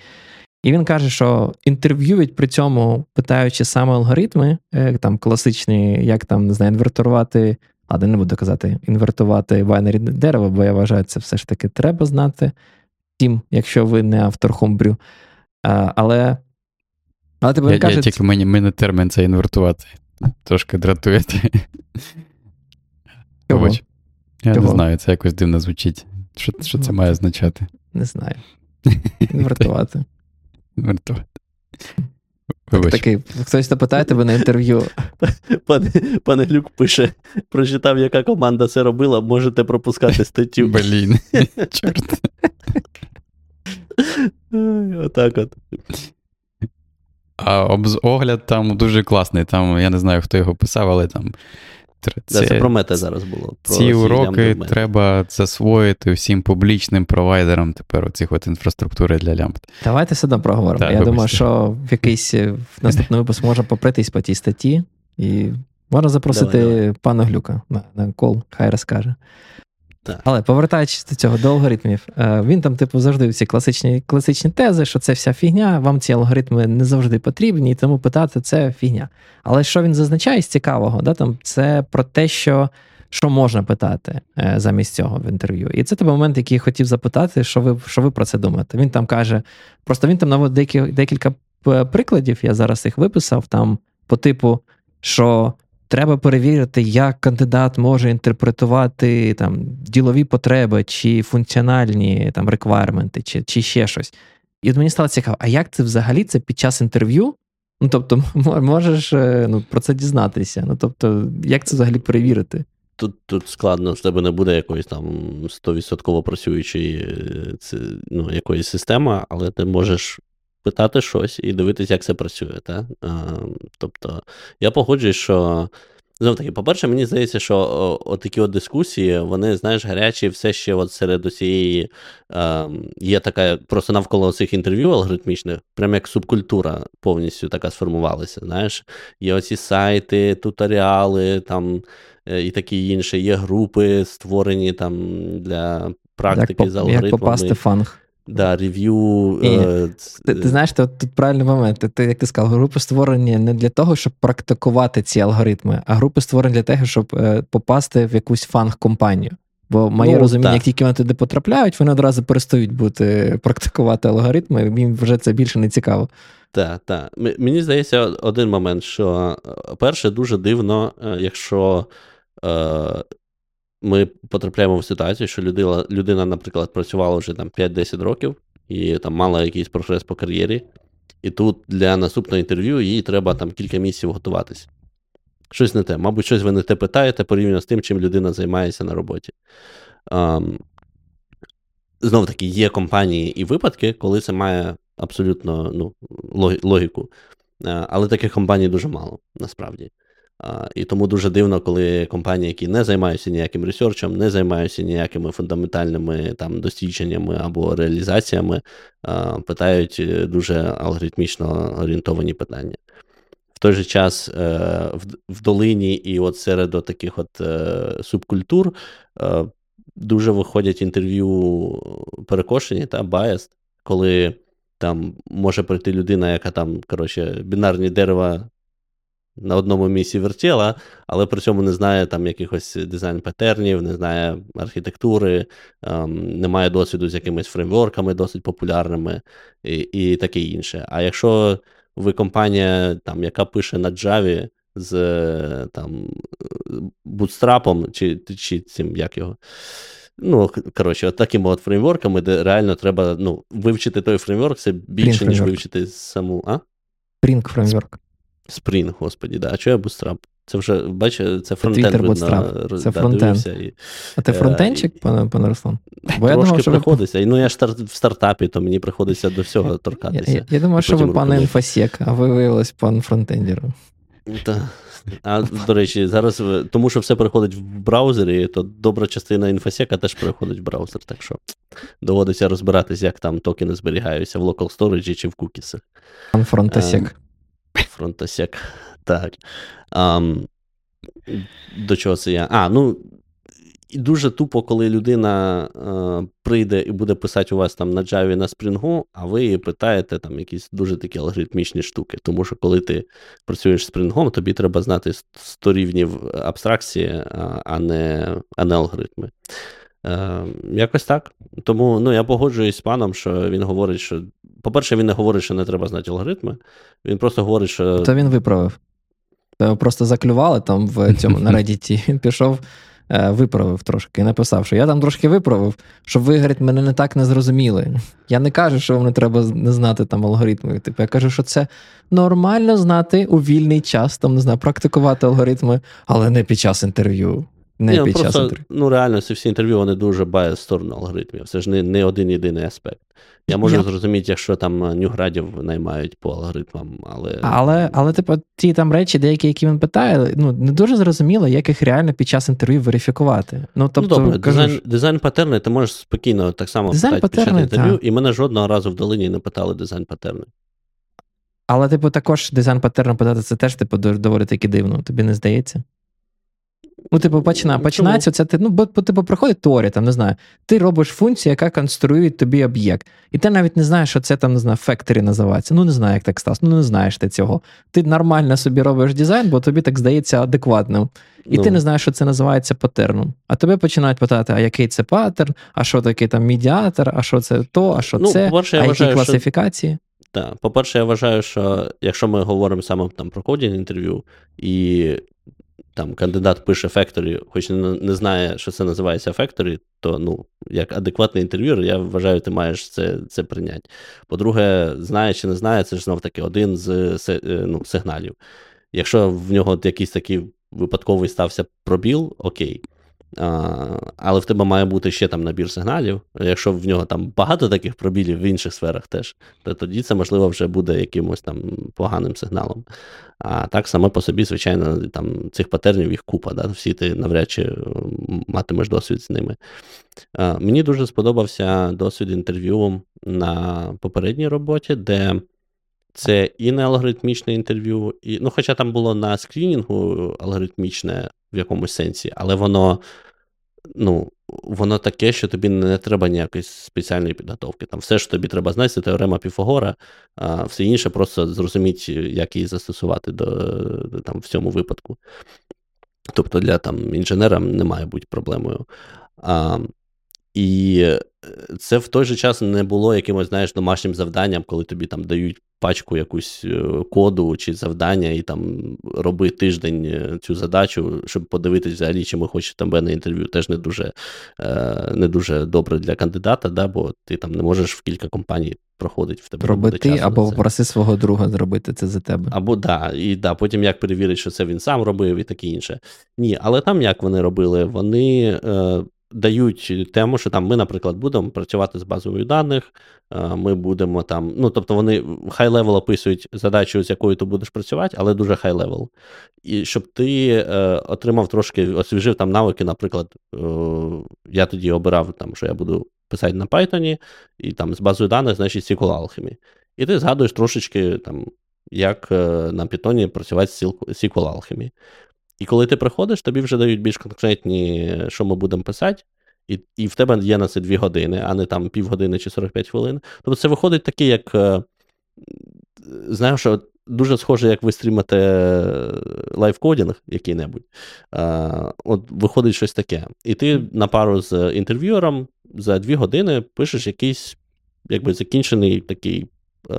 І він каже, що інтерв'юють при цьому, питаючи саме алгоритми, е, там класичні, як там не знаю, інвертувати. Ладно, не буду казати, інвертувати байнері дерева, бо я вважаю, це все ж таки треба знати. Тім, якщо ви не автор хомбрю. Але, але тебе Я, каже, я тільки мені, мене термін це інвертувати. Трошки дратує. Чого? Я Чого? не знаю, це якось дивно звучить. Що, що це Ну, має означати? не знаю, інвертувати. Так, такий, хтось запитає тебе на інтерв'ю. Пане, пане Глюк пише: прочитав, яка команда це робила, можете пропускати статтю. Блін. Чорт. Отак от. А обз- огляд там дуже класний. Там я не знаю, хто його писав, але там. Це, це про мета зараз було. Про Ці уроки треба засвоїти всім публічним провайдерам тепер оцих от інфраструктури для лямбд. Давайте все одно проговоримо. Так, Я думаю, що в якийсь е, в наступний випуск можна попритись по тій статті, і можна запросити Давай, давай. пана Глюка на, на кол, хай розкаже. Так. Але повертаючись до цього, до алгоритмів, е, він там, типу, завжди ці класичні, класичні тези, що це вся фігня, вам ці алгоритми не завжди потрібні, і тому питати це фігня. Але що він зазначає з цікавого, да, там, це про те, що. Що можна питати е, замість цього в інтерв'ю? І це той момент, який я хотів запитати, що ви що ви про це думаєте. Він там каже: просто він там наводить декілька прикладів, я зараз їх виписав, там по типу, що треба перевірити, як кандидат може інтерпретувати там ділові потреби чи функціональні там реквайрменти, чи, чи ще щось. І от мені стало цікаво, а як це взагалі це під час інтерв'ю? Ну, тобто, можеш е, ну, про це дізнатися. Ну, тобто, як це взагалі перевірити? Тут, тут складно, в тебе не буде якоїсь там 100% працюючої е, ну, якоїсь системи, але ти можеш питати щось і дивитися, як це працює. Та? Тобто, я погоджуюсь, що. Знов таки, по-перше, мені здається, що от такі от дискусії, вони, знаєш, гарячі все ще от серед усієї е, є така, просто навколо цих інтерв'ю алгоритмічних, прям як субкультура повністю така сформувалася. Знаєш, є оці сайти, туторіали, там е, і такі інші. Є групи, створені там для практики як, з алгоритмами. як попасти фанг? Да, рев'ю. Е, Ти, ти знаєш, тут, тут правильний момент. Ти, ти, як ти сказав, групи створені не для того, щоб практикувати ці алгоритми, а групи створені для того, щоб е, попасти в якусь фанг-компанію. Бо моє Ну, розуміння, так. як тільки вони туди потрапляють, вони одразу перестають бути практикувати алгоритми, їм вже це більше не цікаво. Так, так. Мені здається, один момент, що е, перше, дуже дивно, е, якщо е, ми потрапляємо в ситуацію, що людина, людина, наприклад, працювала вже там 5-10 років і там мала якийсь прогрес по кар'єрі, і тут для наступного інтерв'ю їй треба там кілька місяців готуватись. Щось не те. Мабуть, щось ви не те питаєте порівняно з тим, чим людина займається на роботі. Um, Знов таки, є компанії і випадки, коли це має абсолютно ну, логіку. Е, Але таких компаній дуже мало, насправді. І тому дуже дивно, коли компанії, які не займаються ніяким ресерчем, не займаються ніякими фундаментальними там, дослідженнями або реалізаціями, питають е, дуже алгоритмічно орієнтовані питання. В той же час е, в, долині і от серед таких от е, субкультур дуже виходять інтерв'ю перекошені та biased, коли там може прийти людина, яка там, коротше, бінарні дерева на одному місці вертіла, але при цьому не знає там якихось дизайн-патернів, не знає архітектури, ем, не має досвіду з якимись фреймворками досить популярними і, і таке інше. А якщо ви компанія, там, яка пише на Java з там, бутстрапом, чи, чи цим як його. Ну, коротше, от такими от фреймворками, де реально треба ну, вивчити той фреймворк, це більше, ніж фреймворк. вивчити саму. А? Spring Framework. Spring, господі, да. А чого я Bootstrap? Це вже, бачиш, це фронтенд видно, Це да, фронтенд. і А ти Е, фронтенчик, пане, пане Руслан? Бо я Трошки думав, що приходиться. І, Ну, я ж в стартапі, то мені приходиться до всього торкатися. я, я думав, і що ви потім пан інфосек, а ви виявилось пан фронтендер. Та. А до речі, зараз, тому що все переходить в браузері, то добра частина інфосека теж переходить в браузер. Так що доводиться розбиратися, як там токени зберігаються в local storage чи в кукісах. Пан фронтосек. Так. Ам, до чого це я? А, ну. І дуже тупо, коли людина е, прийде і буде писати у вас там на Java на Spring, а ви її питаєте там якісь дуже такі алгоритмічні штуки. Тому що коли ти працюєш з Spring, тобі треба знати 100 рівнів абстракції, а, не, а не алгоритми. Е, якось так. Тому ну, я погоджуюсь з паном, що він говорить, що. По-перше, він не говорить, що не треба знати алгоритми. Він просто говорить, що. То він виправив. То просто заклювали там в цьому на Reddit. Він пішов, е, виправив трошки і написав, що я там трошки виправив, щоб ви, говорить, мене не так не зрозуміли. Я не кажу, що вам не треба не знати там алгоритми. Типу, я кажу, що це нормально знати у вільний час, там не знаю, практикувати алгоритми, але не під час інтерв'ю. Не Ні, ну, під час інтерв'ю. ну реально, ці всі інтерв'ю вони дуже бають в сторону алгоритмів. Це ж не, не один єдиний аспект. Я можу Я- зрозуміти, якщо там е, нюградів наймають по алгоритмам, але. Але, але, типу, ті там речі, деякі, які він питає, ну не дуже зрозуміло, як їх реально під час інтерв'ю верифікувати. Ну, тобто, ну, добре, кажу, дизайн, дизайн патерни ти можеш спокійно так само Дизайн питати під час інтерв'ю, так. і мене жодного разу в долині не питали дизайн патерни. Але, типу, також дизайн паттерн подати, це теж, типу, доволі таки дивно, тобі не здається? Ну, типу, почина, починається це, ти, ну, бо, типу, проходить теорія, там, не знаю, ти робиш функцію, яка конструює тобі об'єкт. І ти навіть не знаєш, що це там, не знаю, factory називається. Ну, не знаю, як так сталося, ну не знаєш ти цього. Ти нормально собі робиш дизайн, бо тобі так здається адекватним. І ну, ти не знаєш, що це називається паттерном. А тебе починають питати, а який це паттерн, а що таке там медіатор, а що це то, а що Ну, це, а які вважаю, що- класифікації. Так, по-перше, я вважаю, що якщо ми говоримо саме там про кодінг інтерв'ю, і там кандидат пише Factory, хоч не, знає, що це називається Factory, то ну, як адекватний інтерв'юер, я вважаю, ти маєш це, це прийняти. По-друге, знає чи не знає, це ж знов таки один з е, ну, сигналів. Якщо в нього якийсь такий випадковий стався пробіл, окей. А, але в тебе має бути ще там набір сигналів. Якщо в нього там багато таких пробілів в інших сферах теж, то тоді це, можливо, вже буде якимось там поганим сигналом. А так саме по собі, звичайно, там цих патернів їх купа, да? всі ти навряд чи матимеш досвід з ними. А, мені дуже сподобався досвід інтерв'ю на попередній роботі, де це і не алгоритмічне інтерв'ю, і, ну, хоча там було на скрінінгу алгоритмічне в якомусь сенсі, але воно, ну, воно таке, що тобі не треба ніякої спеціальної підготовки. Там все, що тобі треба знати, це теорема Піфагора, а все інше просто зрозуміти, як її застосувати до, там, в цьому випадку. Тобто для там, інженера не має бути проблемою. А, І це в той же час не було якимось, знаєш, домашнім завданням, коли тобі там дають пачку якусь е, коду чи завдання, і там роби тиждень е, цю задачу, щоб подивитись взагалі, чи ми хочемо тебе на інтерв'ю. Теж не дуже е, не дуже добре для кандидата, да, бо ти там не можеш в кілька компаній проходить в тебе. Роби ти, або попроси свого друга зробити це за тебе. Або да, і да, потім як перевірить, що це він сам робив, і таке інше. Ні, але там як вони робили? Вони. Е, дають тему, що там ми, наприклад, будемо працювати з базовою даних, е, ми будемо там. Ну, тобто вони high-level описують задачу, з якою ти будеш працювати, але дуже high-level. І щоб ти е, отримав трошки, освіжив там навики, наприклад, е, я тоді обирав, там, що я буду писати на Python, і там з базою даних, значить, SQL Alchemy. І ти згадуєш трошечки, там, як е, на Python працювати з SQL Alchemy. І коли ти приходиш, тобі вже дають більш конкретні, що ми будемо писати, і і в тебе є на це 2 години, а не там півгодини чи 45 хвилин. Тобто це виходить таке, як. Е, знаєш, що дуже схоже, як ви стрімите лайфкодінг який-небудь. От виходить щось таке. І ти на пару з інтерв'юером за 2 години пишеш якийсь якби закінчений такий е,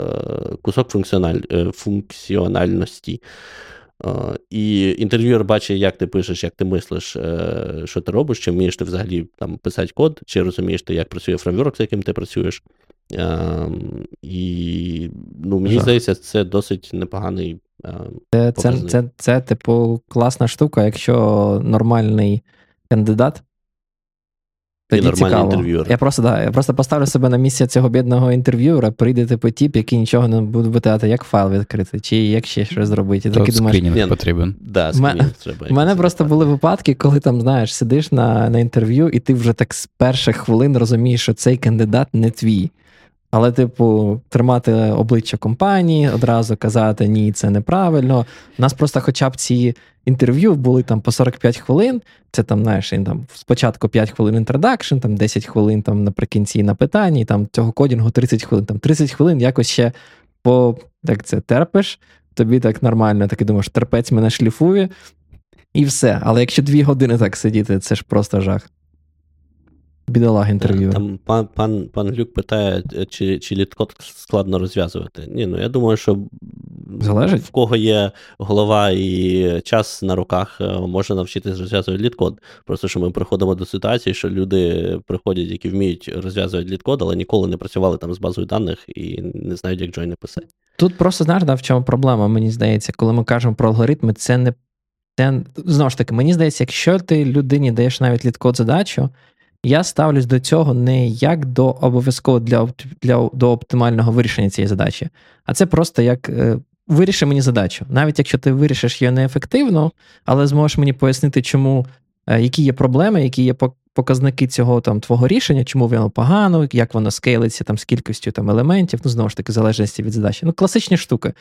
кусок функціональ, е, функціональності. І інтерв'юер бачить, як ти пишеш, як ти мислиш, е, що ти робиш, чи вмієш ти взагалі там писати код, чи розумієш ти, як працює фреймворк, з яким ти працюєш. Ем, і ну, мені Жах. здається, це досить непоганий. Ем, це, це, це, це, типу, класна штука, якщо нормальний кандидат тоді цікаво. інтерв'юер. Я просто да, я просто поставлю себе на місце цього бідного інтерв'юера, прийде типу тіп, який нічого не буде питати, як файл відкрити, чи як ще щось зробити. Тут скринінг думаєш, потрібен. Да, скринінг треба. У мене просто були випадки, коли там, знаєш, сидиш на на інтерв'ю, і ти вже так з перших хвилин розумієш, що цей кандидат не твій. Але, типу, тримати обличчя компанії, одразу казати ні, це неправильно. У нас просто, хоча б ці інтерв'ю були там по 45 хвилин. Це там, знаєш, там спочатку 5 хвилин introduction, там 10 хвилин там наприкінці на питанні, там цього кодінгу 30 хвилин. Там 30 хвилин якось ще по як це терпиш, тобі так нормально, так і думаєш, терпець мене шліфує, і все. Але якщо дві години так сидіти, це ж просто жах. Бідолаг інтерв'ю. Там пан пан, пан Глюк питає, чи чи літкод складно розв'язувати. Ні, ну я думаю, що Залежить? в кого є голова і час на руках, е, можна навчитись розв'язувати літкод. Просто що ми приходимо до ситуації, що люди приходять, які вміють розв'язувати літкод, але ніколи не працювали там з базою даних і не знають, як джойни писати. Тут просто знаєш, да, в чому проблема, мені здається, коли ми кажемо про алгоритми, це не. Це, знову ж таки, мені здається, якщо ти людині даєш навіть літкод задачу, я ставлюсь до цього не як до обов'язково для для до оптимального вирішення цієї задачі, а це просто як е, виріши мені задачу. Навіть якщо ти вирішиш її неефективно, але зможеш мені пояснити, чому, е, які є проблеми, які є показники цього там твого рішення, чому воно погано, як воно скейлиться там з кількістю там елементів, ну знову ж таки, залежності від задачі. Ну, класичні штуки.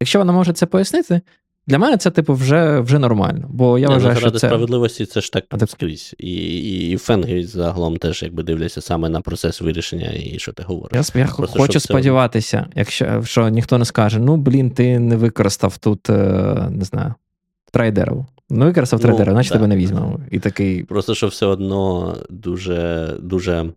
Якщо вона може це пояснити, для мене це, типу, вже вже нормально. Бо я Не, вважаю, що це... справедливості це ж так а скрізь. І і, і фенги загалом теж якби дивляться саме на процес вирішення і що ти говориш. Я, я Просто, хочу сподіватися, все... якщо що ніхто не скаже: ну, блін, ти не використав тут, е, не знаю, трейдерів. Ну, використав ну, трейдера, значить тебе не візьмемо. І такий... Просто що все одно дуже дуже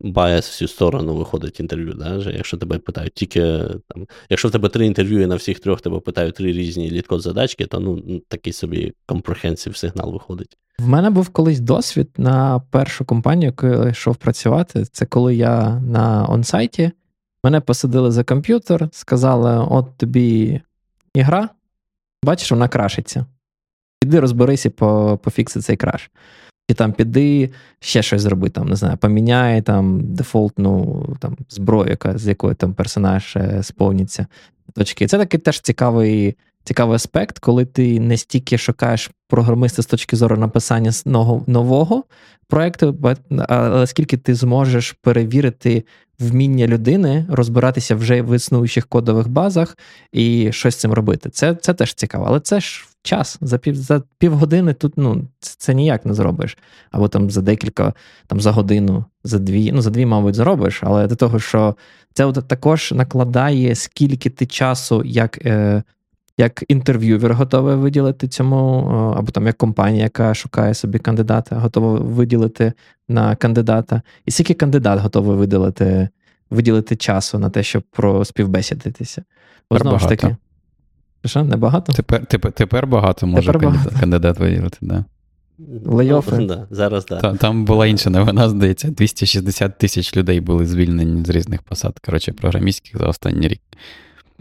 Байс всю сторону виходить інтерв'ю. Да? Якщо тебе питають тільки там, якщо в тебе три інтерв'ю і на всіх трьох тебе питають три різні літкод задачки, то ну такий собі компрехенсив сигнал виходить. В мене був колись досвід на першу компанію, яку я йшов працювати. Це коли я на онсайті, мене посадили за комп'ютер, сказали: от тобі ігра, бачиш, вона крашиться. Іди розберися по пофікси цей краш. І там піди ще щось зроби, там, не знаю, поміняй там дефолтну там, зброю, яка, з якої там персонаж е, сповниться. Точки. Це такий теж цікавий цікавий аспект, коли ти не стільки шукаєш програмиста з точки зору написання нового проєкту, але скільки ти зможеш перевірити вміння людини розбиратися вже в існуючих кодових базах і щось з цим робити. Це це теж цікаво, але це ж час. За пів за півгодини тут ну, це, це ніяк не зробиш. Або там за декілька, там за годину, за дві. Ну, за дві, мабуть, зробиш, але до того, що це от також накладає, скільки ти часу як. Е, як інтерв'ювер готовий виділити цьому, або там як компанія, яка шукає собі кандидата, готова виділити на кандидата. І скільки кандидат готовий виділити виділити часу на те, щоб проспівбесідитися. Бо знову ж таки. Що, небагато? Тепер тепер, тепер багато може тепер кандидат, багато. кандидат виділити, да. Лейофи. Ну, да, зараз да. Там, там була інша новина, здається, 260 тисяч людей були звільнені з різних посад. Коротше, програмістських за останній рік.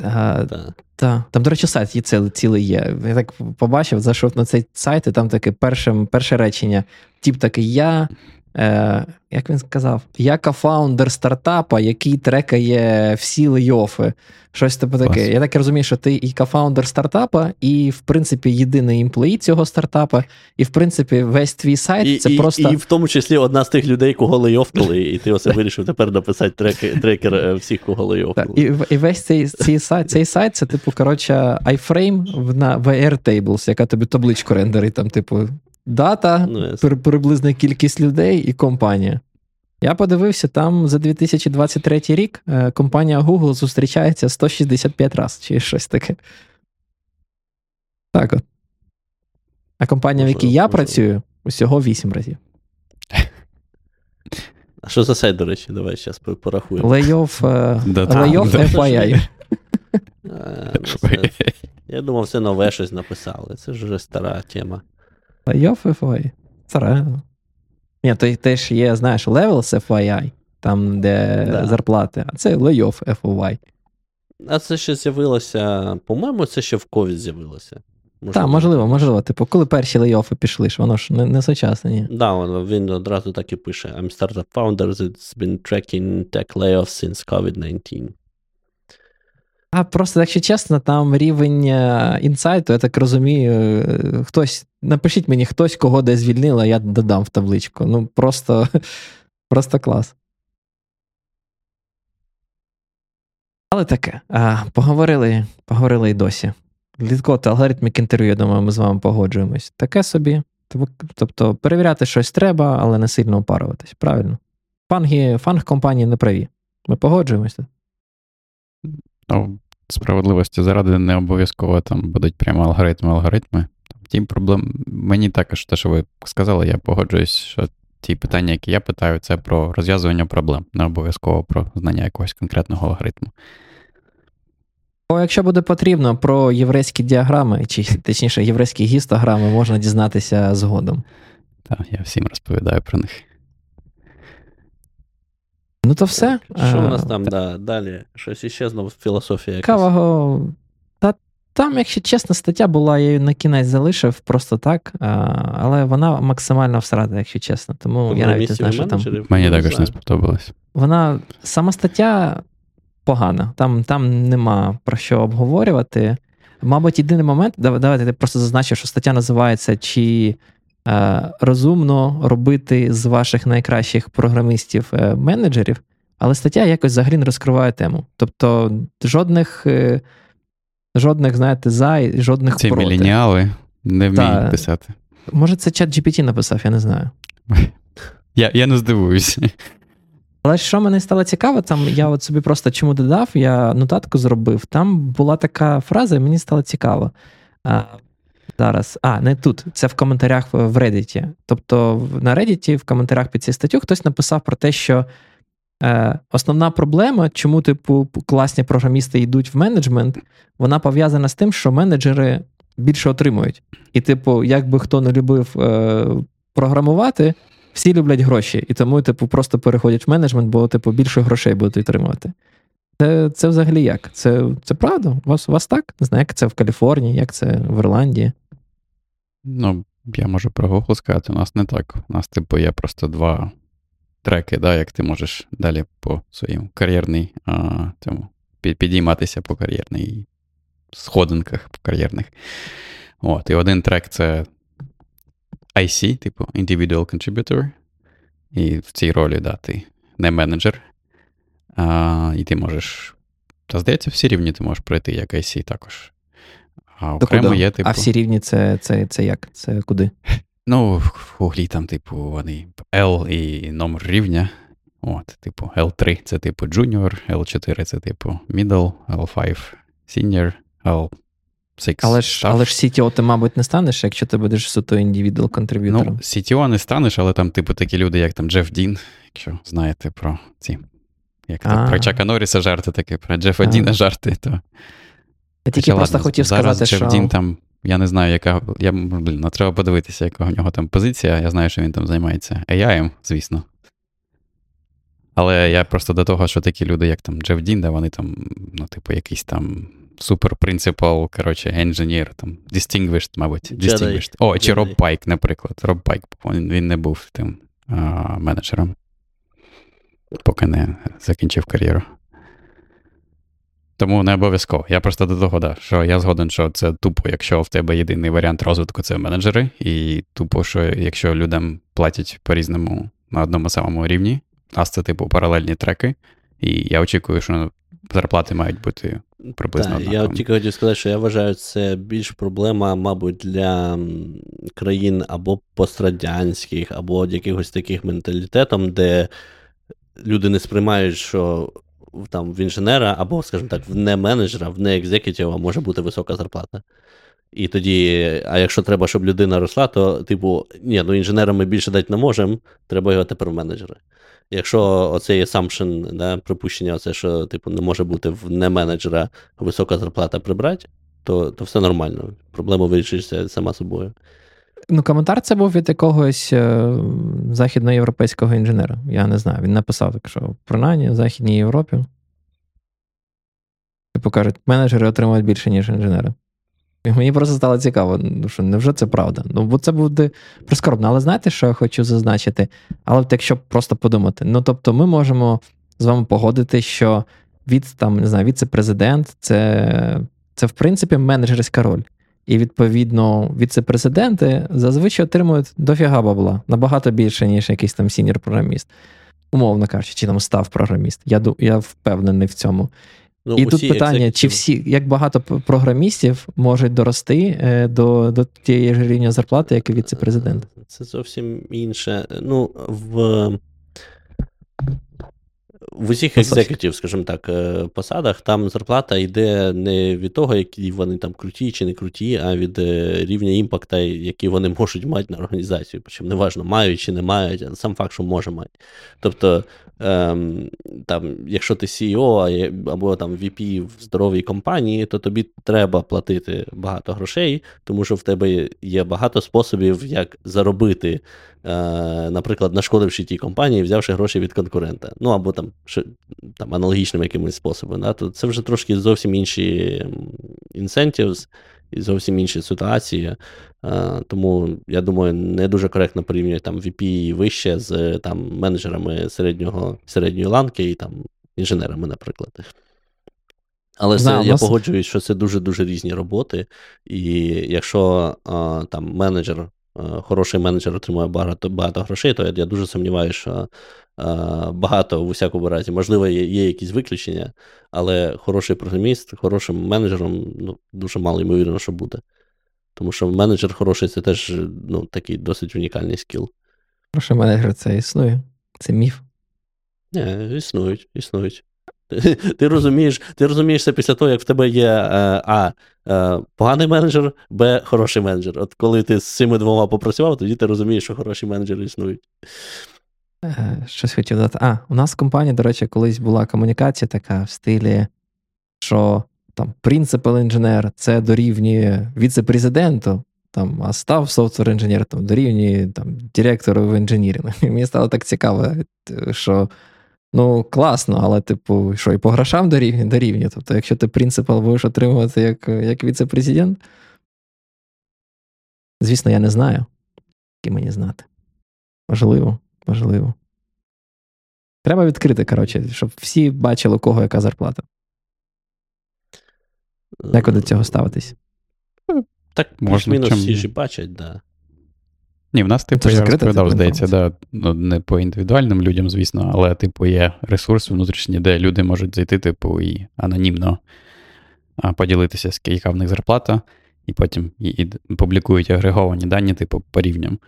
А, та. Та. Там, до речі, сайт є цілий, цілий є. Я так побачив, зайшов на цей сайт, і там таке перше перше речення. Тіп такий, я Е, Як він сказав, я кофаундер стартапа, який трекає всі лейофи. Щось типу таке. Я так розумію, що ти і кофаундер стартапа, і, в принципі, єдиний імплеї цього стартапа, і, в принципі, весь твій сайт і, це і, просто. І в тому числі одна з тих людей, кого лейофнули, і ти оце вирішив тепер написати трек, трекер е, всіх, кого лейофнули. І і весь цей цей сайт, цей сайт це, типу, коротше, iFrame на VR Tables, яка тобі табличку рендерить, там, типу, дата, ну, приблизна кількість людей і компанія. Я подивився, там за 2023 рік е, компанія Google зустрічається 165 разів чи щось таке. Так от. А компанія, в якій я працюю, усього 8 разів. А що за сайт, до речі, давай зараз порахуємо. Layoff, Layoff FYI. Я думав, все нове щось написали. Це ж вже стара тема. Layoff FYI. Старе. Ні, то теж є, знаєш, Levels FYI, там, де да. зарплати, а це Layoff FYI. А це ще з'явилося, по-моєму, це ще в COVID з'явилося. Так, можливо, можливо. Типу, коли перші лейофи пішли, ж воно ж не, не сучасне, ні. Да, він одразу так і пише: I'm startup founder that's been tracking tech layoffs since COVID-19. А просто, якщо чесно, там рівень е, інсайту, я так розумію, е, хтось. Напишіть мені хтось, кого де звільнили, я додам в табличку. Ну, просто, просто клас. Але таке. А, Поговорили поговорили і досі. Лідкот, алгоритмік інтерв'ю, я думаю, ми з вами погоджуємось. Таке собі. Тобто перевіряти щось треба, але не сильно опаруватись. Правильно. Фанги, фанг компанії не праві. Ми погоджуємося. Ну, справедливості заради не обов'язково там будуть прямо алгоритми, алгоритми. Ті проблем, мені також те, що ви сказали, я погоджуюсь, що ті питання, які я питаю, це про розв'язування проблем, не обов'язково про знання якогось конкретного алгоритму. О, якщо буде потрібно, про єврейські діаграми, чи точніше єврейські гістограми можна дізнатися згодом. Так, я всім розповідаю про них. Ну, то все. Що у нас там да, далі? Щось іще знову філософія. якась. Кавого. Та там, якщо чесно, стаття була, я її на кінець залишив просто так, а, але вона максимально всрада, якщо чесно. Тому я навіть не знаю, що там. Мені також не сподобалось. Вона сама стаття погана. Там там нема про що обговорювати. Мабуть, єдиний момент, давайте я просто зазначу, що стаття називається Чи Е, розумно робити з ваших найкращих програмістів-менеджерів, е, але стаття якось взагалі не розкриває тему. Тобто жодних, е, жодних, знаєте, за і жодних Ці проти. міленіали не вміють Та, писати. Може, це чат GPT написав, я не знаю. Я я не здивуюся. Але що мене стало цікаво, там я от собі просто чому додав, я нотатку зробив. Там була така фраза, і мені стало цікаво. Зараз, а, не тут, це в коментарях в Reddit. Тобто на Reddit, в коментарях під цією статтю хтось написав про те, що е, основна проблема, чому, типу, класні програмісти йдуть в менеджмент, вона пов'язана з тим, що менеджери більше отримують. І, типу, як би хто не любив е, програмувати, всі люблять гроші. І тому, типу, просто переходять в менеджмент, бо, типу, більше грошей будуть отримувати. Це це взагалі як? Це це правда? У вас у вас так? Не знаю, як це в Каліфорнії, як це в Ірландії? Ну, я можу про Google сказати, у нас не так. У нас, типу, є просто два треки, да, як ти можеш далі по своїм кар'єрній а, цьому, підійматися по кар'єрній сходинках по кар'єрних. От, І один трек це IC, типу Individual Contributor. І в цій ролі, да, ти не менеджер. А, І ти можеш. Та здається, всі рівні ти можеш пройти як IC також. А окремо є, типу. А всі рівні це це, це як? Це куди? Ну, в Гуглі там, типу, вони L і номер рівня. От, типу, L3 це типу Junior, L4 це типу Middle, L5 Senior, L7 Six Але ж, але ж CTO ти, мабуть, не станеш, якщо ти будеш суто індивідуал контриб'ютором. Ну, CTO не станеш, але там, типу, такі люди, як там Джеф Дін, якщо знаєте про ці. Як там, про Чака Норріса жарти таке, про Джефа Діна жарти, то. Я тільки Хоча, просто ладно, хотів зараз сказати, що. Дін там, я не знаю, яка. Я, блін, ну, треба подивитися, яка в нього там позиція. Я знаю, що він там займається AI, звісно. Але я просто до того, що такі люди, як там Джеф Дін, да, вони там, ну, типу, якийсь там супер принципал, коротше, engineer, там, distinguished, мабуть. Distinguished. О, чи Роб Пайк, наприклад. Роб Пайк, він, він не був тим а, менеджером, поки не закінчив кар'єру. Тому не обов'язково. Я просто до того, да, що я згоден, що це тупо, якщо в тебе єдиний варіант розвитку це менеджери, і тупо, що якщо людям платять по-різному на одному самому рівні, а це типу паралельні треки, і я очікую, що зарплати мають бути приблизно. Так, я тільки хотів сказати, що я вважаю, це більш проблема, мабуть, для країн або пострадянських, або якихось таких менталітетом, де люди не сприймають, що там в інженера, або, скажімо так, в не менеджера, в не екзекутіва може бути висока зарплата. І тоді, а якщо треба, щоб людина росла, то, типу, ні, ну інженера ми більше дати не можемо, треба його тепер в менеджери. Якщо оцей assumption, да, припущення, оце, що типу, не може бути в не менеджера висока зарплата прибрати, то, то все нормально. Проблема вирішиться сама собою. Ну, коментар це був від якогось е, західноєвропейського інженера. Я не знаю. Він написав, так що принаймні в Західній Європі. Типу кажуть, менеджери отримують більше, ніж інженери. І мені просто стало цікаво, ну що невже це правда? Ну, бо це буде прискорбно. Але знаєте, що я хочу зазначити? Але якщо просто подумати, ну тобто, ми можемо з вами погодити, що від там, не знаю, віце-президент це, це в принципі менеджерська роль. І відповідно віце-президенти зазвичай отримують дофіга бабла, набагато більше, ніж якийсь там сінір програміст. Умовно кажучи, чи там став програміст. Я я впевнений в цьому. Ну, І тут питання: чи всі, як багато програмістів можуть дорости е, до, до тієї ж рівня зарплати, як і віце-президент? Це зовсім інше. Ну, в, в усіх Ну, екзекутів, скажімо так, е, посадах, там зарплата йде не від того, які вони там круті чи не круті, а від е, рівня імпакта, який вони можуть мати на організацію. Причому неважно, мають чи не мають, а сам факт, що може мати. Тобто, ем, там, якщо ти CEO або там VP в здоровій компанії, то тобі треба платити багато грошей, тому що в тебе є багато способів, як заробити, е, наприклад, нашкодивши тій компанії, взявши гроші від конкурента. Ну або там, ще, там аналогічним якимось способом. Да? То це вже трошки зовсім інші incentives і зовсім інші ситуації. Е, тому я думаю, не дуже коректно порівнювати там VP і вище з там менеджерами середнього, середньої ланки і там інженерами, наприклад. Але це, Да, я нас- погоджуюсь, що це дуже-дуже різні роботи. І якщо а, там менеджер, а, хороший менеджер отримує багато, багато грошей, то я, я дуже сумніваюся, що багато в усякому разі, можливо, є, є якісь виключення, але хороший програміст, хорошим менеджером ну, дуже мало ймовірно, що буде. Тому що менеджер хороший це теж ну, такий досить унікальний скіл. Прошу менеджер, це існує. Це міф. Ні, існують, існують. Ти, ти розумієш, ти розумієш це після того, як в тебе є е, А. Е, поганий менеджер, Б. Хороший менеджер. От коли ти з цими двома попрацював, тоді ти розумієш, що хороші менеджери існують. Е, Щось хотів додати. А, у нас в компанії, до речі, колись була комунікація така в стилі, що там принципал інженер це дорівнює віце-президенту, там, а став софтвер інженер там, дорівнює там, директору в інженірінгу. Мені стало так цікаво, що ну, класно, але, типу, що, і по грошам дорівнює? Дорівнює. Тобто, якщо ти принципал будеш отримувати як, як віце-президент, звісно, я не знаю, які мені знати. Можливо, можливо. Треба відкрити, коротше, щоб всі бачили, у кого яка зарплата. Як ви до цього ставитесь? Так, Можна, чим- всі ж бачать, да. Ні, в нас, типу, Це я закрита, розповідав, типу, здається, да, ну, не по індивідуальним людям, звісно, але, типу, є ресурс внутрішній, де люди можуть зайти, типу, і анонімно поділитися, з яка в них зарплата, і потім і, і публікують агреговані дані, типу, по рівням.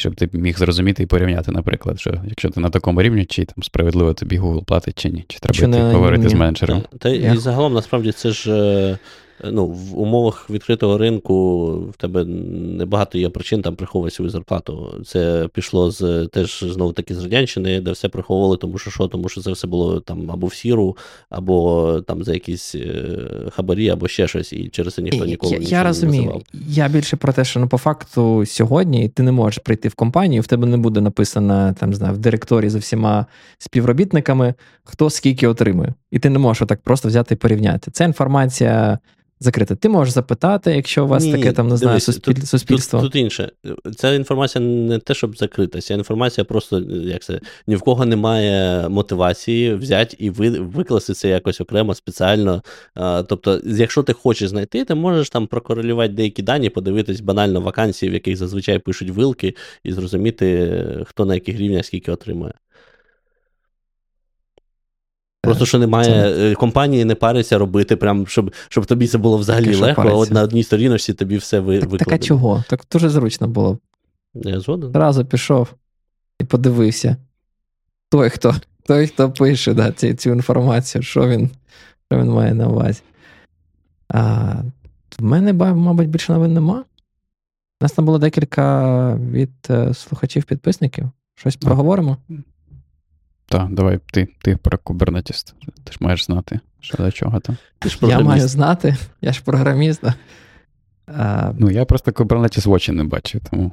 Щоб ти міг зрозуміти і порівняти, наприклад, що якщо ти на такому рівні, чи там справедливо тобі Google платить, чи ні, чи треба Чи не говорити говорити з менеджером. Та, та і загалом, насправді, це ж. Ну, в умовах відкритого ринку в тебе небагато є причин там приховувати свою зарплату. Це пішло з теж знову таки з радянщини, де все приховували, тому що що, тому що це все було там або в сіру, або там за якісь е, хабарі, або ще щось, і через це ніхто ніколи я, я розумію. не називав. Я більше про те, що ну, по факту сьогодні ти не можеш прийти в компанію, в тебе не буде написано там знаю, в директорі за всіма співробітниками, хто скільки отримує. І ти не можеш так просто взяти і порівняти. Це інформація закрита. Ти можеш запитати, якщо у вас Ні, таке там не знаю, суспіль... тут, суспільство. Тут, тут інше. Ця інформація не те, щоб закрита, ця інформація просто як це, ні в кого немає мотивації взяти і ви, викласти це якось окремо, спеціально. А, тобто, якщо ти хочеш знайти, ти можеш там прокорелювати деякі дані, подивитись банально вакансії, в яких зазвичай пишуть вилки, і зрозуміти, хто на яких рівнях скільки отримує. Просто що немає це... компанії, не париться робити, прям, щоб щоб тобі це було взагалі Таке, легко, а от на одній сторіночці тобі все ви, так, Так а чого? Так дуже зручно було. Я згоден. Зразу пішов і подивився. Той, хто той, хто пише да, цю, цю інформацію, що він що він має на увазі. А, В мене, мабуть, більше новин нема. У нас там було декілька від е, слухачів-підписників. Щось проговоримо. Так, давай ти ти про Kubernetes. Ти ж маєш знати, що до чого там. Ти ж Я маю знати, я ж програміст. А... Ну, я просто Kubernetes в очі не бачив, тому.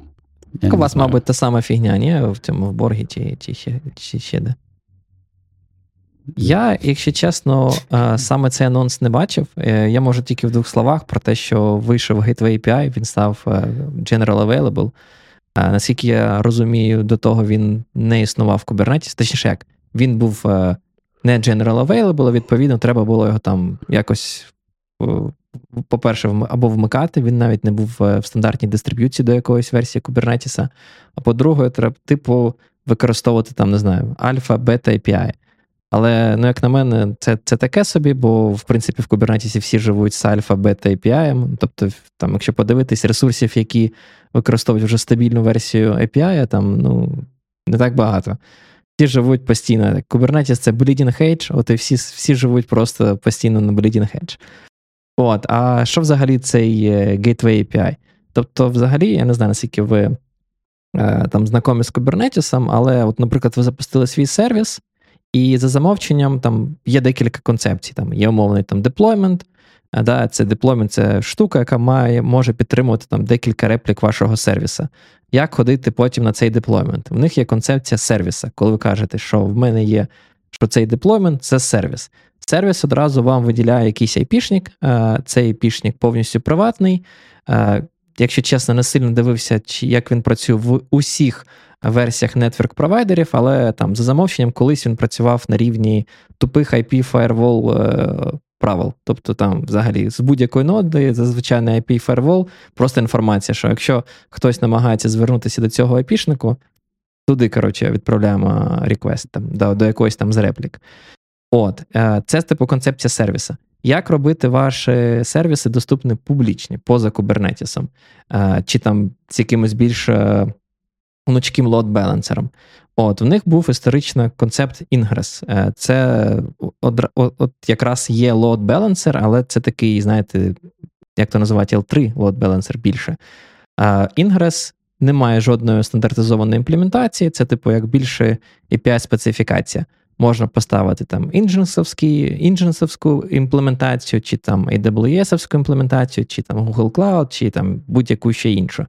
Так у вас, знаю. мабуть, та сама фігня, ні? В цьому в боргі чи чи, ще чи ще де. Я, якщо чесно, саме цей анонс не бачив. Е, я можу тільки в двох словах про те, що вийшов Gateway API, він став е, General Available. Наскільки я розумію, до того він не існував в Kubernetes, точніше, як він був е, не general available, відповідно, треба було його там якось, по-перше, або вмикати. Він навіть не був е, в стандартній дистриб'юції до якоїсь версії Kubernetes. А по-друге, треба, типу, використовувати там, не знаю, альфа, бета API. Але, ну, як на мене, це це таке собі, бо в принципі в Kubernetes всі живуть з альфа, бета API. Тобто, там, якщо подивитись ресурсів, які використовують вже стабільну версію API, там ну, не так багато. Всі живуть постійно. Kubernetes це bleeding edge, от і всі всі живуть просто постійно на bleeding edge. От, А що взагалі цей Gateway API? Тобто, взагалі, я не знаю, наскільки ви е, там знайомі з Kubernetes, але, от, наприклад, ви запустили свій сервіс, і за замовченням там є декілька концепцій. Там Є умовний там deployment, Да, Це deployment це штука, яка має, може підтримувати там декілька реплік вашого сервіса. Як ходити потім на цей deployment? В них є концепція сервіса, коли ви кажете, що в мене є, що цей deployment це сервіс. Сервіс одразу вам виділяє якийсь айпішник, цей айпішник повністю приватний. Якщо чесно, не сильно дивився, як він працює в усіх версіях нетворк провайдерів, але там за замовченням колись він працював на рівні тупих IP firewall правил. Тобто там взагалі з будь-якої ноди, зазвичай на IP firewall, просто інформація, що якщо хтось намагається звернутися до цього IP-шнику, туди, коротше, відправляємо реквест там, до, до якоїсь там з реплік. От, е, це типу концепція сервіса. Як робити ваші сервіси доступні публічні поза кубернетісом, е, чи там з якимось більш гнучким лот-балансером? От, в них був історично концепт. Е, це от, от якраз є balancer, але це такий, знаєте, як то називати L3 load balancer більше. Ingress не має жодної стандартизованої імплементації, це, типу, як більше API-специфікація. Можна поставити там інженсовську імплементацію, чи там AWS-овську імплементацію, чи там Google Cloud, чи там будь-яку ще іншу.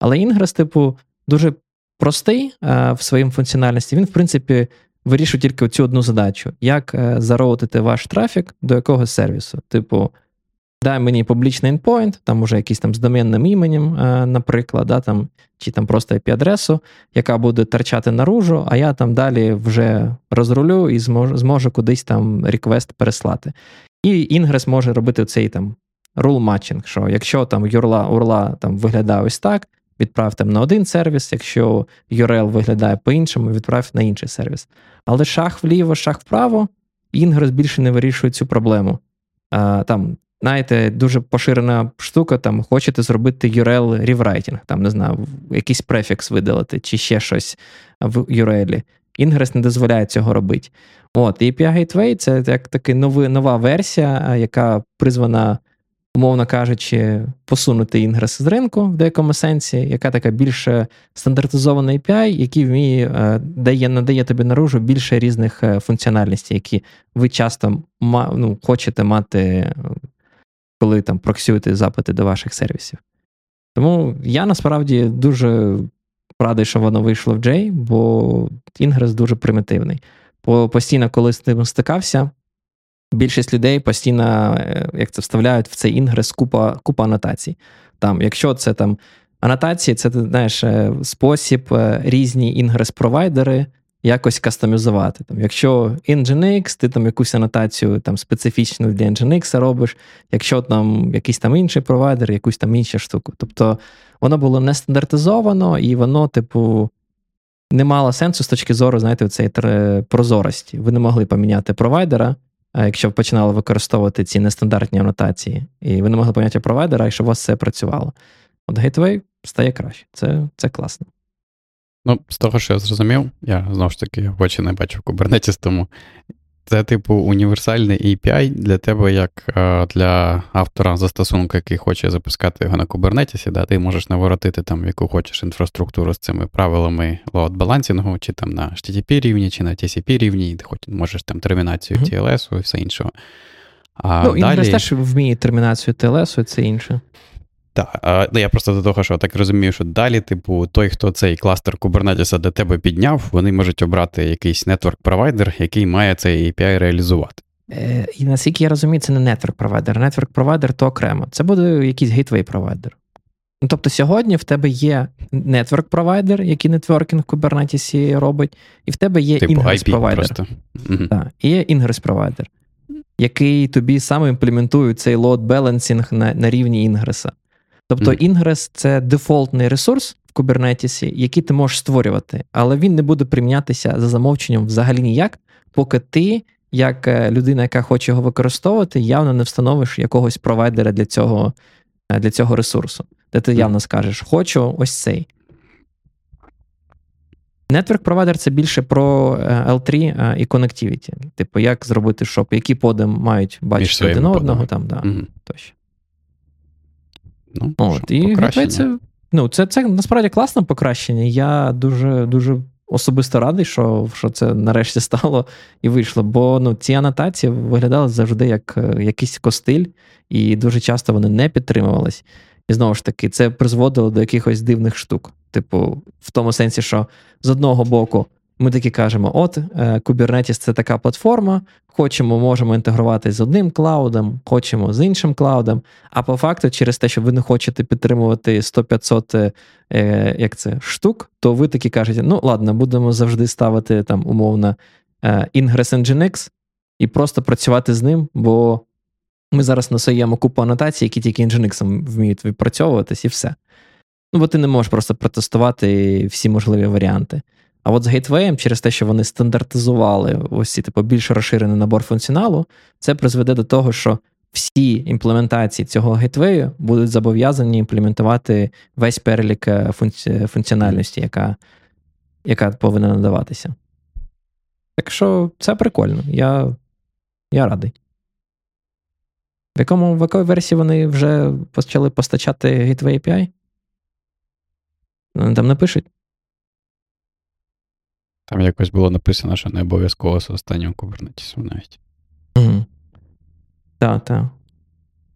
Але Ingress, типу, дуже простий е, в своїй функціональності, він, в принципі, вирішує тільки цю одну задачу: як е, зароутити ваш трафік до якогось сервісу. Типу, дай мені публічний endpoint, там уже якийсь там з доменним іменем, е, наприклад, да, там, чи там просто IP-адресу, яка буде торчати наружу, а я там далі вже розрулю і зможу, зможу кудись там request переслати. І Ingress може робити цей там rule matching, що якщо там URL, URL там виглядає ось так, відправ там на один сервіс, якщо URL виглядає по-іншому, відправ на інший сервіс. Але шаг вліво, шаг вправо, Ingress більше не вирішує цю проблему. А, Там, знаєте, дуже поширена штука, там хочете зробити URL rewriting, там, не знаю, якийсь префікс видалити, чи ще щось в URL. Ingress не дозволяє цього робити. От, API Gateway це як таки нова версія, яка призвана умовно кажучи, посунути інгрес з ринку в деякому сенсі, яка така більш стандартизована API, який вміє е, дає, надає тобі наружу більше різних е, функціональностей, які ви часто ну, хочете мати, коли там проксюєте запити до ваших сервісів. Тому я насправді дуже радий, що воно вийшло в J, бо інгрес дуже примітивний. Постійно, коли з ним стикався, більшість людей постійно, е, як це вставляють в цей інгрес купа купа анотацій. Там, Якщо це там анотації, це ти знаєш е, спосіб е, різні інгрес-провайдери якось кастомізувати. Там, Якщо Nginx, ти там якусь анотацію там, специфічну для Nginx робиш, якщо там якийсь там інший провайдер, якусь там іншу штуку. Тобто воно було не стандартизовано, і воно, типу, не мало сенсу з точки зору, знаєте, цієї прозорості. Ви не могли поміняти провайдера, якщо ви починали використовувати ці нестандартні анотації, і ви не могли поняття провайдера, і щоб у вас все працювало. От Gateway стає краще. Це це класно. Ну, з того, що я зрозумів, я знову ж таки в очі не бачив Kubernetes, тому це, типу, універсальний API для тебе, як е, для автора застосунку, який хоче запускати його на Kubernetes, да, ти можеш наворотити там, яку хочеш інфраструктуру з цими правилами load балансінгу, чи там на HTTP рівні, чи на TCP рівні, і ти хоч можеш там термінацію mm-hmm. TLS і все інше. А ну, далі... теж вміє термінацію TLS, і це інше. Так, ну я просто до того, що так розумію, що далі, типу, той, хто цей кластер Kubernetes для тебе підняв, вони можуть обрати якийсь нетворк-провайдер, який має цей API реалізувати. Е, І наскільки я розумію, це не network provider. Network provider то окремо. Це буде якийсь gateway provider. Ну, Тобто сьогодні в тебе є network provider, який networking в Kubernetes робить, і в тебе є типу, Ingress provider. Так, І є Ingress provider, який тобі саме імплементує цей load balancing на на рівні Ingress 'а. Тобто Ingress це дефолтний ресурс в Kubernetes, який ти можеш створювати, але він не буде примінятися за замовченням взагалі ніяк, поки ти, як е, людина, яка хоче його використовувати, явно не встановиш якогось провайдера для цього е, для цього ресурсу, де ти явно скажеш, хочу ось цей. Network провайдер це більше про е, L3 і connectivity. Типу, як зробити, щоб які поди мають бачити один одного, там, да, mm-hmm. тощо. Ну, От, І це, ну, це це насправді класне покращення. Я дуже дуже особисто радий, що що це нарешті стало і вийшло. Бо ну, ці анотації виглядали завжди як е, якийсь костиль, і дуже часто вони не підтримувались. І знову ж таки, це призводило до якихось дивних штук. Типу, в тому сенсі, що з одного боку ми таки кажемо: от, е, Kubernetes це така платформа, хочемо, можемо інтегрувати з одним клаудом, хочемо з іншим клаудом. А по факту, через те, що ви не хочете підтримувати 100-500 е, як це, штук, то ви таки кажете: ну ладно, будемо завжди ставити там умовно е, Ingress Nginx і просто працювати з ним, бо ми зараз насаємо купу анотацій, які тільки Nginx вміють відпрацьовуватись, і все. Ну, бо ти не можеш просто протестувати всі можливі варіанти. А от з гейтвеєм, через те, що вони стандартизували ось ці типу, більш розширений набор функціоналу, це призведе до того, що всі імплементації цього гейтвею будуть зобов'язані імплементувати весь перелік е, функці... функціональності, яка яка повинна надаватися. Так що це прикольно, я я радий. В якому в якій версії вони вже почали постачати Gateway API? Вони там не пишуть. Там якось було написано, що не обов'язково з останнім Kubernetes навіть. Mm. Так, так.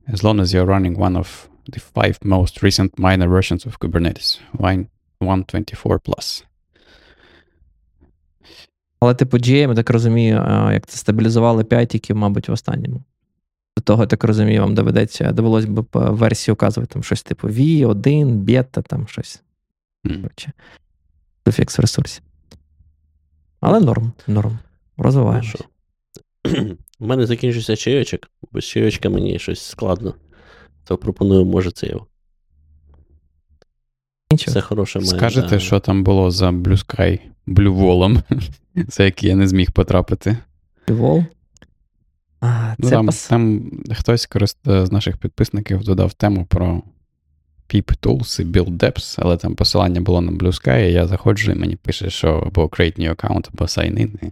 As long as you're running one of the five most recent minor versions of Kubernetes, 124+. Але, типу, GM, я так розумію, як це стабілізували 5 тільки, мабуть, в останньому. До того, я так розумію, вам доведеться, довелось би версію указувати там щось типу V1, бета, там щось. Mm. Суфікс в ресурсі. Але норм, норм. Розвиваємося. У мене закінчився чайочок, без чайочка мені щось складно. То пропоную, може, це його. Нічого. Це хороше має. Скажете, да. що там було за Blue Sky Blue Wall, за який я не зміг потрапити. Blue Wall? А, ну, там, пос... там хтось з наших підписників додав тему про Pip Tools і Build Depths, але там посилання було на Blue Sky, і я заходжу, і мені пише, що або create new account, або sign in.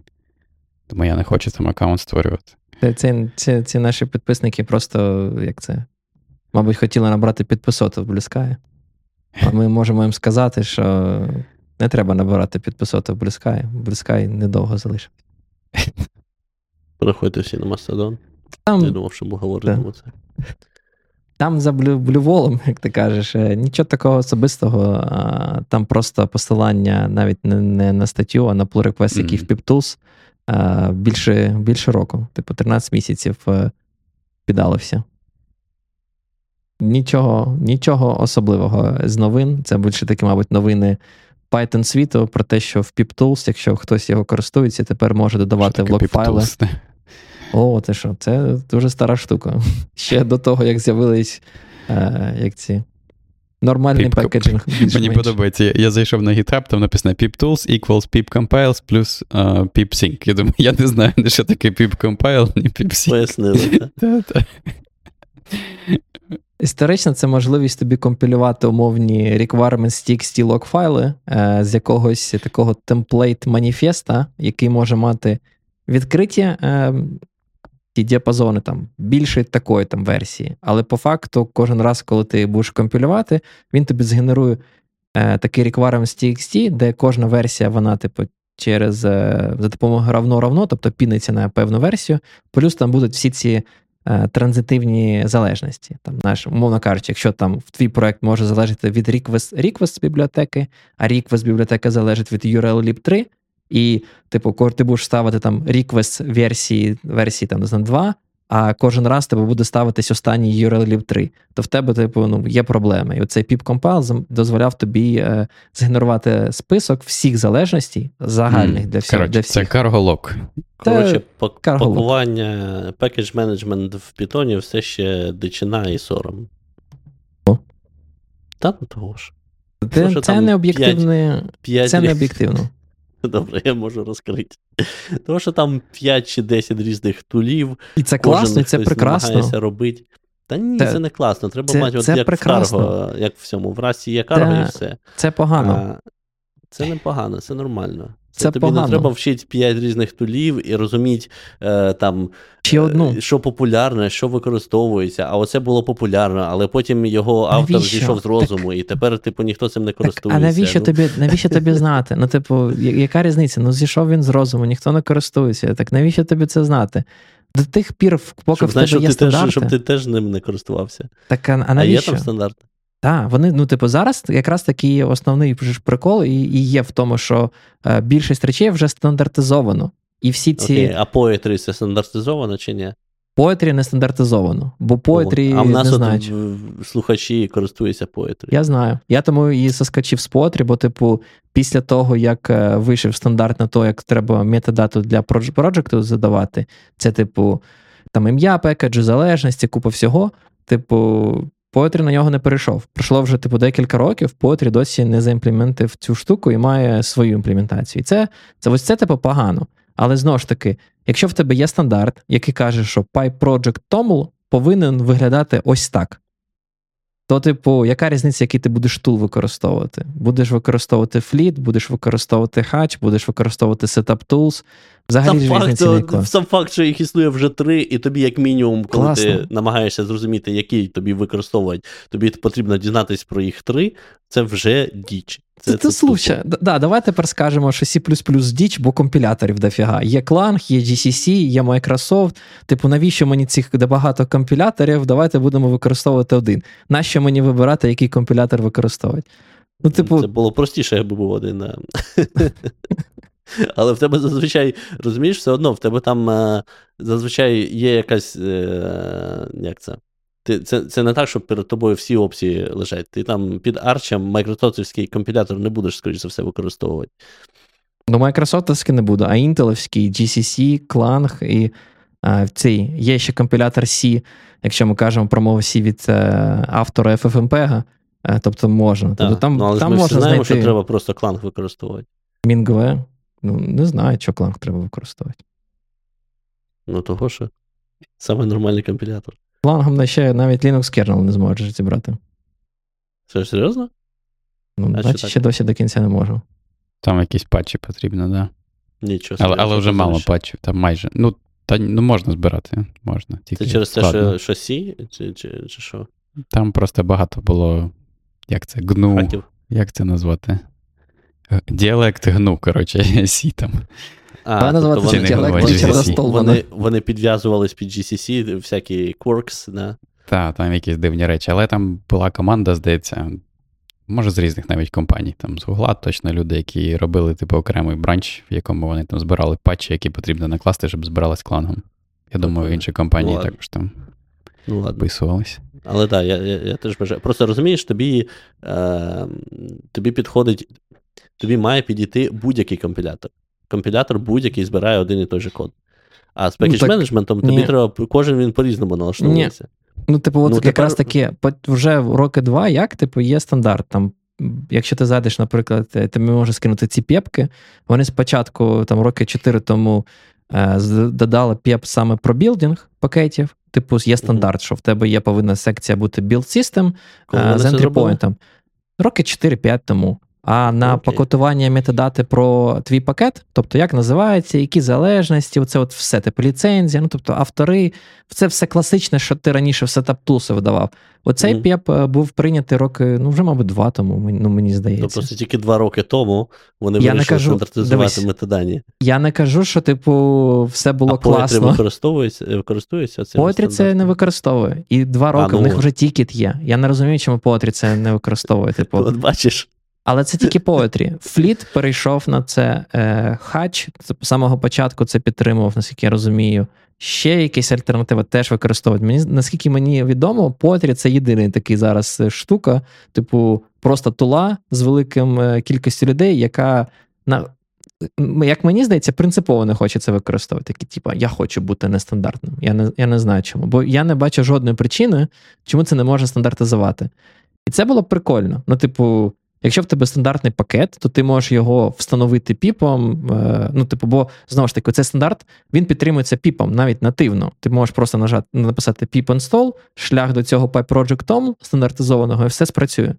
Тому я не хочу там аккаунт створювати. Це, це, це, Ці наші підписники просто як це? мабуть, хотіли набрати підписоти в Blue Sky. А ми можемо їм сказати, що не треба набирати підписоти в Blue Sky. Blue Sky недовго залишиться. Переходьте всі на Мастодон. Там, Я думав, що ми говоримо це. Там за блю, блюволом, як ти кажеш, е, нічого такого особистого. Там просто посилання навіть не, не на статтю, а на pull request, який Мгм. в PipTools більше, більше року. Типу 13 місяців е, піддалився. Нічого, нічого особливого з новин. Це більше такі, мабуть, новини Python світу про те, що в PipTools, якщо хтось його користується, тепер може додавати в лог-файли. О, ти що, це дуже стара штука. Ще до того, як з'явились е, як ці нормальний Pip- пекеджинг. Мені подобається. Я, я зайшов на GitHub, там написано piptools equals pipcompiles плюс uh, pipsync. Я думаю, я не знаю, що таке pipcompile, ні pipsync. Пояснили, так? Історично, це можливість тобі компілювати умовні requirements txt log файли е, з якогось такого темплейт маніфеста, який може мати відкриті е, ті діапазони там більше такої там версії. Але по факту, кожен раз, коли ти будеш компілювати, він тобі згенерує е, такий requirements txt, де кожна версія, вона, типу, через е, за допомогою равно-равно, тобто піниться на певну версію, плюс там будуть всі ці е, транзитивні залежності. Там, знаєш, умовно кажучи, якщо там в твій проект може залежати від request, request бібліотеки, а request бібліотека залежить від URL-lib 3, і, типу, коли ти будеш ставити там request версії, версії там, не знаю, 2, а кожен раз тебе буде ставитись останній URL-lib 3, то в тебе, tипу, ну, є проблеми. І оцей pip-compile дозволяв тобі е, згенерувати список всіх залежностей загальних М, для всіх. Коротше, для це всіх. карголок. Коротше, пакування, пекедж менеджмент в Python все ще дичина і сором. О. Та ну того ж. Це, що це не об'єктивне. П'ять Це не об'єктивно. Добре, я можу розкрити. Тому що там 5 чи 10 різних тулів, І це класно, і це прекрасно. робити. Та ні, Це- це, не класно. Треба це- мати, от це як прекрасно. в карго, як в цьому, в Расі є карго і все. Це погано. А, це не погано, це нормально. Це, тобі погано. не треба вчити 5 різних тулів і розуміти е, там, Ще одну. е, що популярне, що використовується. А оце було популярно, але потім його автор Навіщо? зійшов з розуму, і тепер, типу, ніхто цим не Так, користується. а навіщо Ну, тобі, навіщо тобі знати? Ну, типу, яка різниця? Ну, зійшов він з розуму, ніхто не користується. Так навіщо тобі це знати? До тих пір, поки щоб, в знаєш, тебе щоб є ти, теж, щоб ти теж ним не користувався. Так, а, а А є там стандарт? Так, вони, ну, типу, зараз якраз такий основний прикол і, і є в тому, що е, більшість речей вже стандартизовано. І всі ці Окей, а Poetry це стандартизовано чи ні? поетрі не стандартизовано, бо поетрі а в нас не знають. слухачі користуються Poetry. Я знаю. Я тому і соскочив з потрі, бо, типу, після того, як е, вийшов стандарт на то, як треба метадату для проджекту задавати, це, типу, там ім'я, пекеджі, залежності, купа всього. Типу, Poetry на нього не перейшов. Пройшло вже, типу, декілька років, Poetry досі не заімплементив цю штуку і має свою імплементацію. І це, це ось це, типу, погано. Але знову ж таки, якщо в тебе є стандарт, який каже, що PyProject Toml повинен виглядати ось так. То, типу, яка різниця, який ти будеш тул використовувати? Будеш використовувати Fleet, будеш використовувати Hatch, будеш використовувати Setup Tools. Взагалі Сам факт, то- сам факт, що їх існує вже три, і тобі, як мінімум, коли Класно. ти намагаєшся зрозуміти, який тобі використовувати, тобі потрібно дізнатись про їх три, це вже діч. Це, Це, це, слухай. Да, да, давай тепер скажемо, що C++ діч, бо компіляторів дофіга. Є Clang, є GCC, є Microsoft. Типу, навіщо мені цих багато компіляторів? Давайте будемо використовувати один. Нащо мені вибирати, який компілятор використовувати? Ну, типу, Це було простіше, якби був один. а. Але в тебе зазвичай, розумієш, все одно, в тебе там е, зазвичай є якась. е, Як це? Ти, це, це не так, що перед тобою всі опції лежать. Ти там під арчем майкрософтівський компілятор не будеш, скоріш за все, використовувати. Ну, Microsoftовський не буду, а інтеловський, GCC, Clang і а, цей є ще компілятор C, якщо ми кажемо про мову C від е, автора FFmpeg, е, тобто можна. Тобто там ну, але там ми всі можна знаємо, знайти що треба просто кланг використовувати. Mingve. Ну, не знаю, що Clang треба використовувати. Ну, того що саме нормальний компілятор. Clang ще навіть Linux kernel не зможе зібрати. Це ж серйозно? Ну, А так? ще досі до кінця не можу. Там якісь патчі потрібно, да. Нічого Але, але вже мало патчів, там майже. Ну, та ну можна збирати, можна. Тільки Це через те, складно. що, що C, чи, чи, чи що? Там просто багато було. Як це? Гну. Хаків. Як це назвати? Діалект гну, коротше, сі там. А, тобто вони- діалект вони- вони- Вони, вони підв'язувались під GCC, всякі quirks, да? Та, там якісь дивні речі. Але там була команда, здається, може, з різних навіть компаній. Там з Гугла точно люди, які робили типу окремий бранч, в якому вони там збирали патчі, які потрібно накласти, щоб збиралась кланом. Я думаю, інші компанії Ну, ладно. також там Ну вписувались. Але так, я, я, я теж бажаю. Просто розумієш, тобі, е, тобі підходить, тобі має підійти будь-який компілятор. Компілятор будь-який збирає один і той же код. А з Ну, пекідж так, менеджментом тобі треба, кожен він по-різному налаштовується. Ну, типу, от Ну, якраз тепер- таке, вже роки два, як типу, є стандарт. Там, якщо ти зайдеш, наприклад, е, тобі може скинути ці пепки. Вони спочатку, там, роки 4 тому е, додали пеп саме про білдинг пакетів. Типу, є стандарт, що в тебе є повинна секція бути build system е, з entry point. Роки 4-5 тому. А на Окей. пакетування метадати про твій пакет, тобто як називається, які залежності, оце от все, типу ліцензія, ну тобто автори, це все класичне, що ти раніше в сетап тулси видавав. Оцей Мгм. пеп е, був прийнятий роки, ну вже, мабуть, два тому, ну мені здається. Тобто це тільки два роки тому вони Я вирішили стандартизувати метадані. Я не кажу, що, типу, все було а класно. використовується, використовується цим Poetry це не використовує. І два роки ну в них вже тікет є. Я не розумію, чому Poetry це не використовує. Типу, От бачиш, Але це тільки поетрі. Фліт перейшов на це. Е, хач з самого початку це підтримував, наскільки я розумію. Ще якісь альтернативи теж використовують. Мені наскільки мені відомо, поетрі це єдиний такий зараз е, штука, типу, просто тула з великим е, кількістю людей, яка на. Як мені здається, принципово не хоче це використовувати. Типу, я хочу бути нестандартним. Я не, я не знаю чому. Бо я не бачу жодної причини, чому це не можна стандартизувати. І це було прикольно. Ну, типу, Якщо в тебе стандартний пакет, то ти можеш його встановити піпом. е, Ну, типу, бо знову ж таки, цей стандарт він підтримується піпом навіть нативно. Ти можеш просто нажати, написати pip install, шлях до цього PyProject стандартизованого, і все спрацює.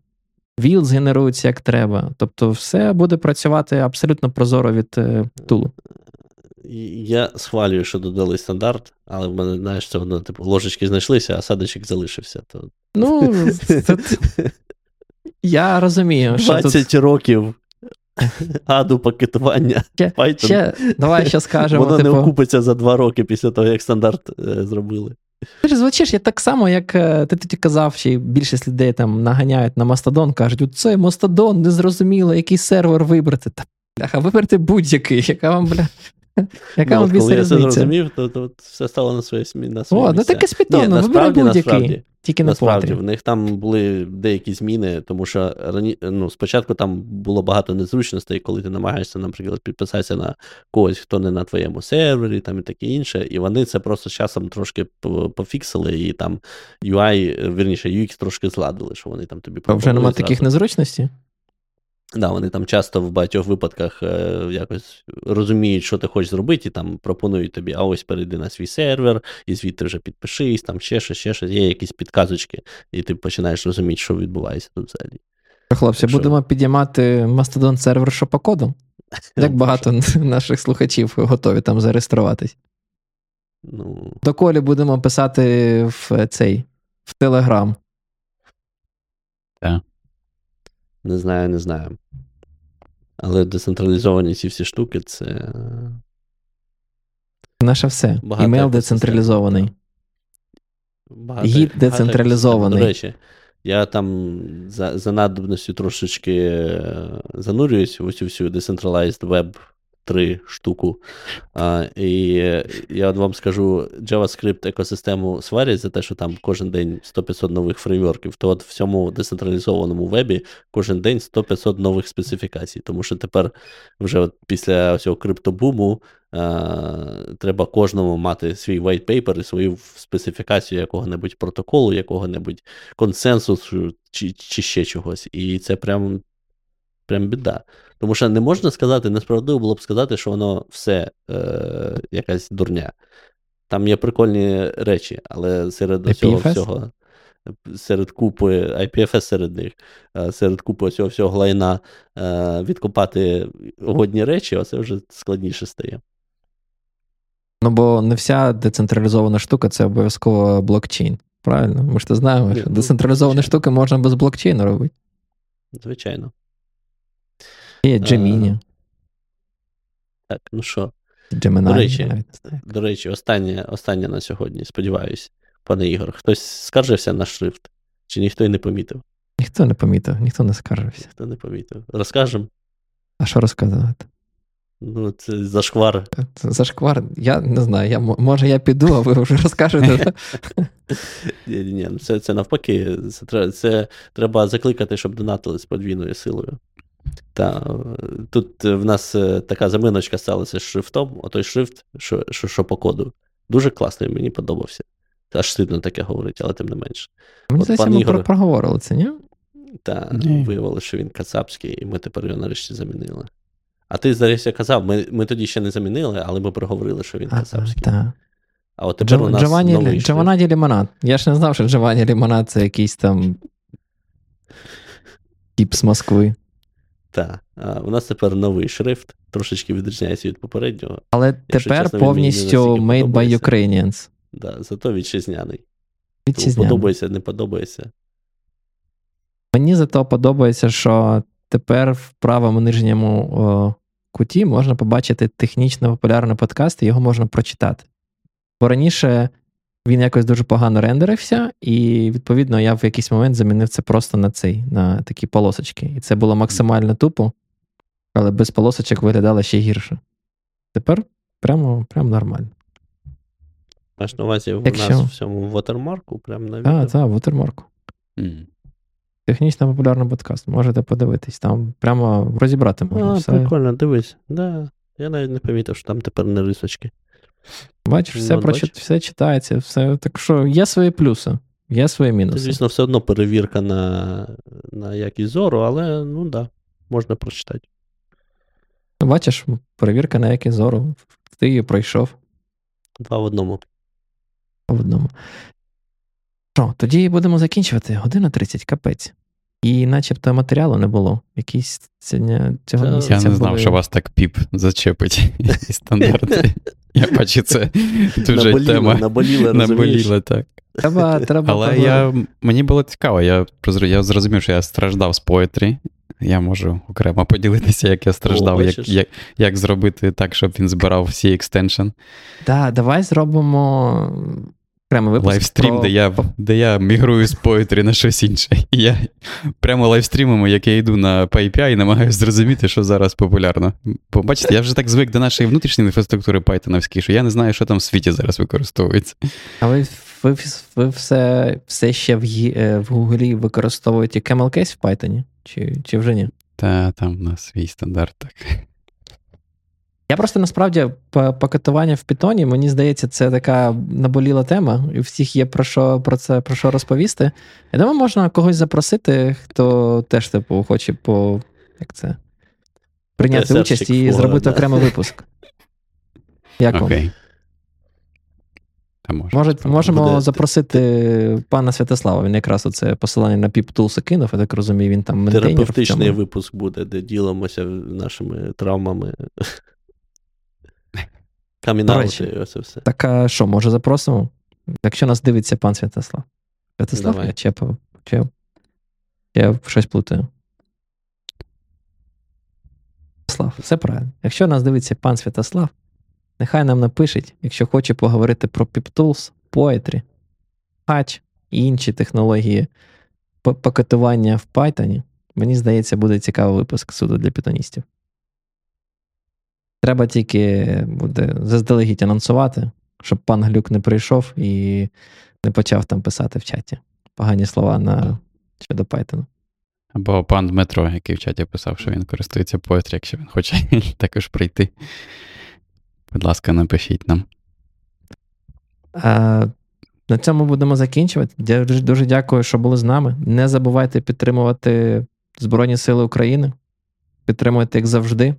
Віл згенерується як треба. Тобто, все буде працювати абсолютно прозоро від е, тулу. Я схвалюю, що додали стандарт, але в мене, знаєш, це воно, типу, ложечки знайшлися, а садочок залишився. То... Ну, це, я розумію, що тут 20 років аду пакетування ще, Python. ще давай ще скажемо. Воно типу, не окупиться за два роки після того, як стандарт е, зробили. Ти ж звучиш я так само, як е, ти тоді казав, що більшість людей там наганяють на Мастодон, кажуть, оце Мастодон, незрозуміло, який сервер вибрати. Та бляха, виберте будь-який, яка вам, бля. Яка Ну, вам коли я це зрозумів, то, то все стало на своє на своє О, ну таке з Ні, Python, вибери насправді, будь-який. насправді, Тільки не насправді, в них там були деякі зміни, тому що рані... ну, спочатку там було багато незручностей, коли ти намагаєшся, наприклад, підписатися на когось, хто не на твоєму сервері, там і таке інше. І вони це просто з часом трошки пофіксили, і там UI, е, вірніше, UX трошки зладили, що вони там тобі А вже нема пропонують таких незручностей? Да, вони там часто в багатьох випадках е, якось розуміють, що ти хочеш зробити, і там пропонують тобі, а ось перейди на свій сервер, і звідти вже підпишись, там ще щось, ще щось, є якісь підказочки, і ти починаєш розуміти, що відбувається тут взагалі. Хлопці, Так що- будемо підіймати Mastodon сервер шопокодом. Як багато наших слухачів готові там зареєструватись. Ну, До колі будемо писати в цей в Телеграм. Не знаю, не знаю. Але децентралізовані ці всі штуки, це Наше все. Багато Імейл децентралізований. багато, Гід багато децентралізований. До речі, я там за, за надобністю трошечки е, занурююсь в усю всю Decentralized Web 3 штуку. А, і я вам скажу, JavaScript екосистему сварять за те, що там кожен день 100-500 нових фреймворків, то от в цьому децентралізованому вебі кожен день 100-500 нових специфікацій. Тому що тепер вже от після цього криптобуму е, треба кожному мати свій white paper і свою специфікацію якого-небудь протоколу, якого-небудь консенсусу чи, чи ще чогось. І це прям, прям біда. Тому що не можна сказати, несправедливо було б сказати, що воно все е, якась дурня. Там є прикольні речі, але серед цього всього, серед купи, IPFS серед них, е, серед купи цього всього глайна е, відкопати годні речі, оце вже складніше стає. Ну, бо не вся децентралізована штука це обов'язково блокчейн. Правильно, ми ж то знаємо, що Ну, децентралізовані штуки можна без блокчейну робити. Звичайно. Є Gemini, Е, Так, ну що, Gemini, до речі, навіть не знаю. до речі, останнє, останнє на сьогодні, сподіваюсь, пане Ігор, хтось скаржився на шрифт, чи ніхто й не помітив? Ніхто не помітив, ніхто не скаржився. Ніхто не помітив. Розкажемо. А що розказувати? Ну, це зашквар. Це Зашквар, я не знаю, я, може я піду, а ви вже розкажете. Ні, ні, це, це навпаки, це, треба- це треба закликати, щоб донатили з подвійною силою. Та, тут е, в нас е, така заминочка сталася з шрифтом, отой шрифт, що, що, що по коду. Дуже класний, мені подобався. Аж стидно таке говорить, але тим не менше. Мені здається, ми Ігор- проговорили це, ні? Та Ні. виявилося, що він кацапський, і ми тепер його нарешті замінили. А ти, здається, казав, ми, ми тоді ще не замінили, але ми проговорили, що він кацапський. так. А от тепер у нас Джованні, новий. Джованаді Лімонад. Я ж не знав, що Джованні Лімонад це якийсь там тип з Москви. Так, у нас тепер новий шрифт, трошечки відрізняється від попереднього. Але Якщо тепер чесно, повністю made by. Ukrainians. Да, зато вітчизняний. Тому подобається, не подобається. Мені зато подобається, що тепер в правому нижньому о, куті можна побачити технічно популярний подкаст, і його можна прочитати. Бо раніше він якось дуже погано рендерився, і відповідно я в якийсь момент замінив це просто на цей, на такі полосочки. І це було максимально тупо, але без полосочок виглядало ще гірше. Тепер прямо, прямо нормально. Маєш на увазі в Якщо- нас в цьому вотермарку, прямо на відео. А, так, Watermark. М. Технічно популярний подкаст. Можете подивитись, там прямо розібрати можна А, все. прикольно, дивись. Да. Я навіть не помітив, що там тепер не рисочки. Бачиш, все, Ну, прочит... все читається, все. Так що є свої плюси, є свої Це, звісно, все одно перевірка на, на якість зору, але ну так, да, можна прочитати. Бачиш, перевірка на який зору. Ти її пройшов Два в одному. по одному. Що, тоді будемо закінчувати. Година 30, капець. І начебто матеріалу не було. Якийсь сьогодні цього Та- місяця. Я не знав, були- що вас так піп зачепить і стандарти. Я бачу, це дуже Наболіло, тема. наболіло? Наболіла, так. Треба, треба Але я, мені було цікаво, я, я зрозумів, що я страждав з Poetry. Я можу окремо поділитися, як я страждав, як, як, як зробити так, щоб він збирав всі extension. Да, давай зробимо окремий випуск. Livestream, про- де я, де я мігрую з Poetry на щось інше. І я прямо livestream 'ами, як я йду на PyPI і намагаюся зрозуміти, що зараз популярно. Бо бачите, я вже так звик до нашої внутрішньої інфраструктури Python, що я не знаю, що там в світі зараз використовується. А ви, ви, ви все, все ще в, е, в Гуглі використовуєте camel case в Python? Чи, чи вже ні? Та там у нас свій стандарт так. Я просто насправді пакетування в Python, мені здається, це така наболіла тема, і всіх є про що про це про що розповісти. Я думаю, можна когось запросити, хто теж типу хоче по як це прийняти Ресерчик участь і зробити да. окремий випуск. Як вам? Може. Може, можемо Буде- запросити пана Святослава. Він якраз оце посилання на PipTools кинув, я так розумію, він там Терапевтичний випуск буде, де ділимося нашими травмами. Камінаути і оце все. Так а що, може запросимо? Якщо нас дивиться пан Святослав. Святослав, Давай. я чепав. Чи я щось плутаю. Святослав, все правильно. Якщо нас дивиться пан Святослав, нехай нам напишіть, якщо хоче поговорити про PipTools, Poetry, Hatch і інші технології пакетування в Python, мені здається, буде цікавий випуск суду для питоністів. Треба тільки буде заздалегідь анонсувати, щоб пан Глюк не прийшов і не почав там писати в чаті погані слова на щодо Python. Або пан Дмитро, який в чаті писав, що він користується поетрі, якщо він хоче також прийти. Будь ласка, напишіть нам. А, на цьому будемо закінчувати. Я дуже, дуже дякую, що були з нами. Не забувайте підтримувати Збройні Сили України. Підтримуйте, як завжди.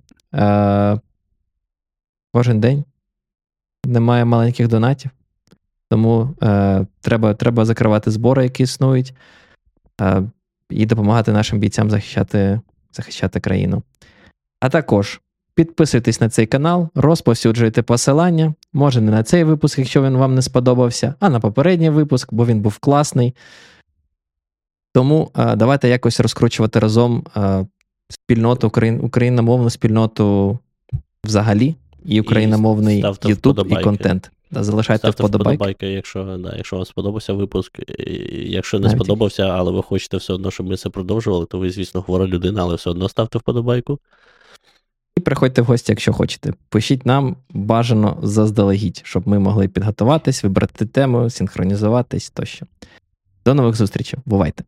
Кожен день. Немає маленьких донатів. Тому е, треба, треба закривати збори, які існують, е, і допомагати нашим бійцям захищати, захищати країну. А також Підписуйтесь на цей канал, розповсюджуйте посилання. Може, не на цей випуск, якщо він вам не сподобався, а на попередній випуск, бо він був класний. Тому е, давайте якось розкручувати разом е, спільноту, україн, україномовну спільноту взагалі, і україномовний YouTube і контент. Да, залишайте Ставте вподобайки. вподобайки, якщо, да, якщо вам сподобався випуск. Якщо не Навіть сподобався, але ви хочете все одно, щоб ми це продовжували, то ви, звісно, хвора людина, але все одно ставте вподобайку. І приходьте в гості, якщо хочете. Пишіть нам бажано заздалегідь, щоб ми могли підготуватись, вибрати тему, синхронізуватись тощо. До нових зустрічей. Бувайте!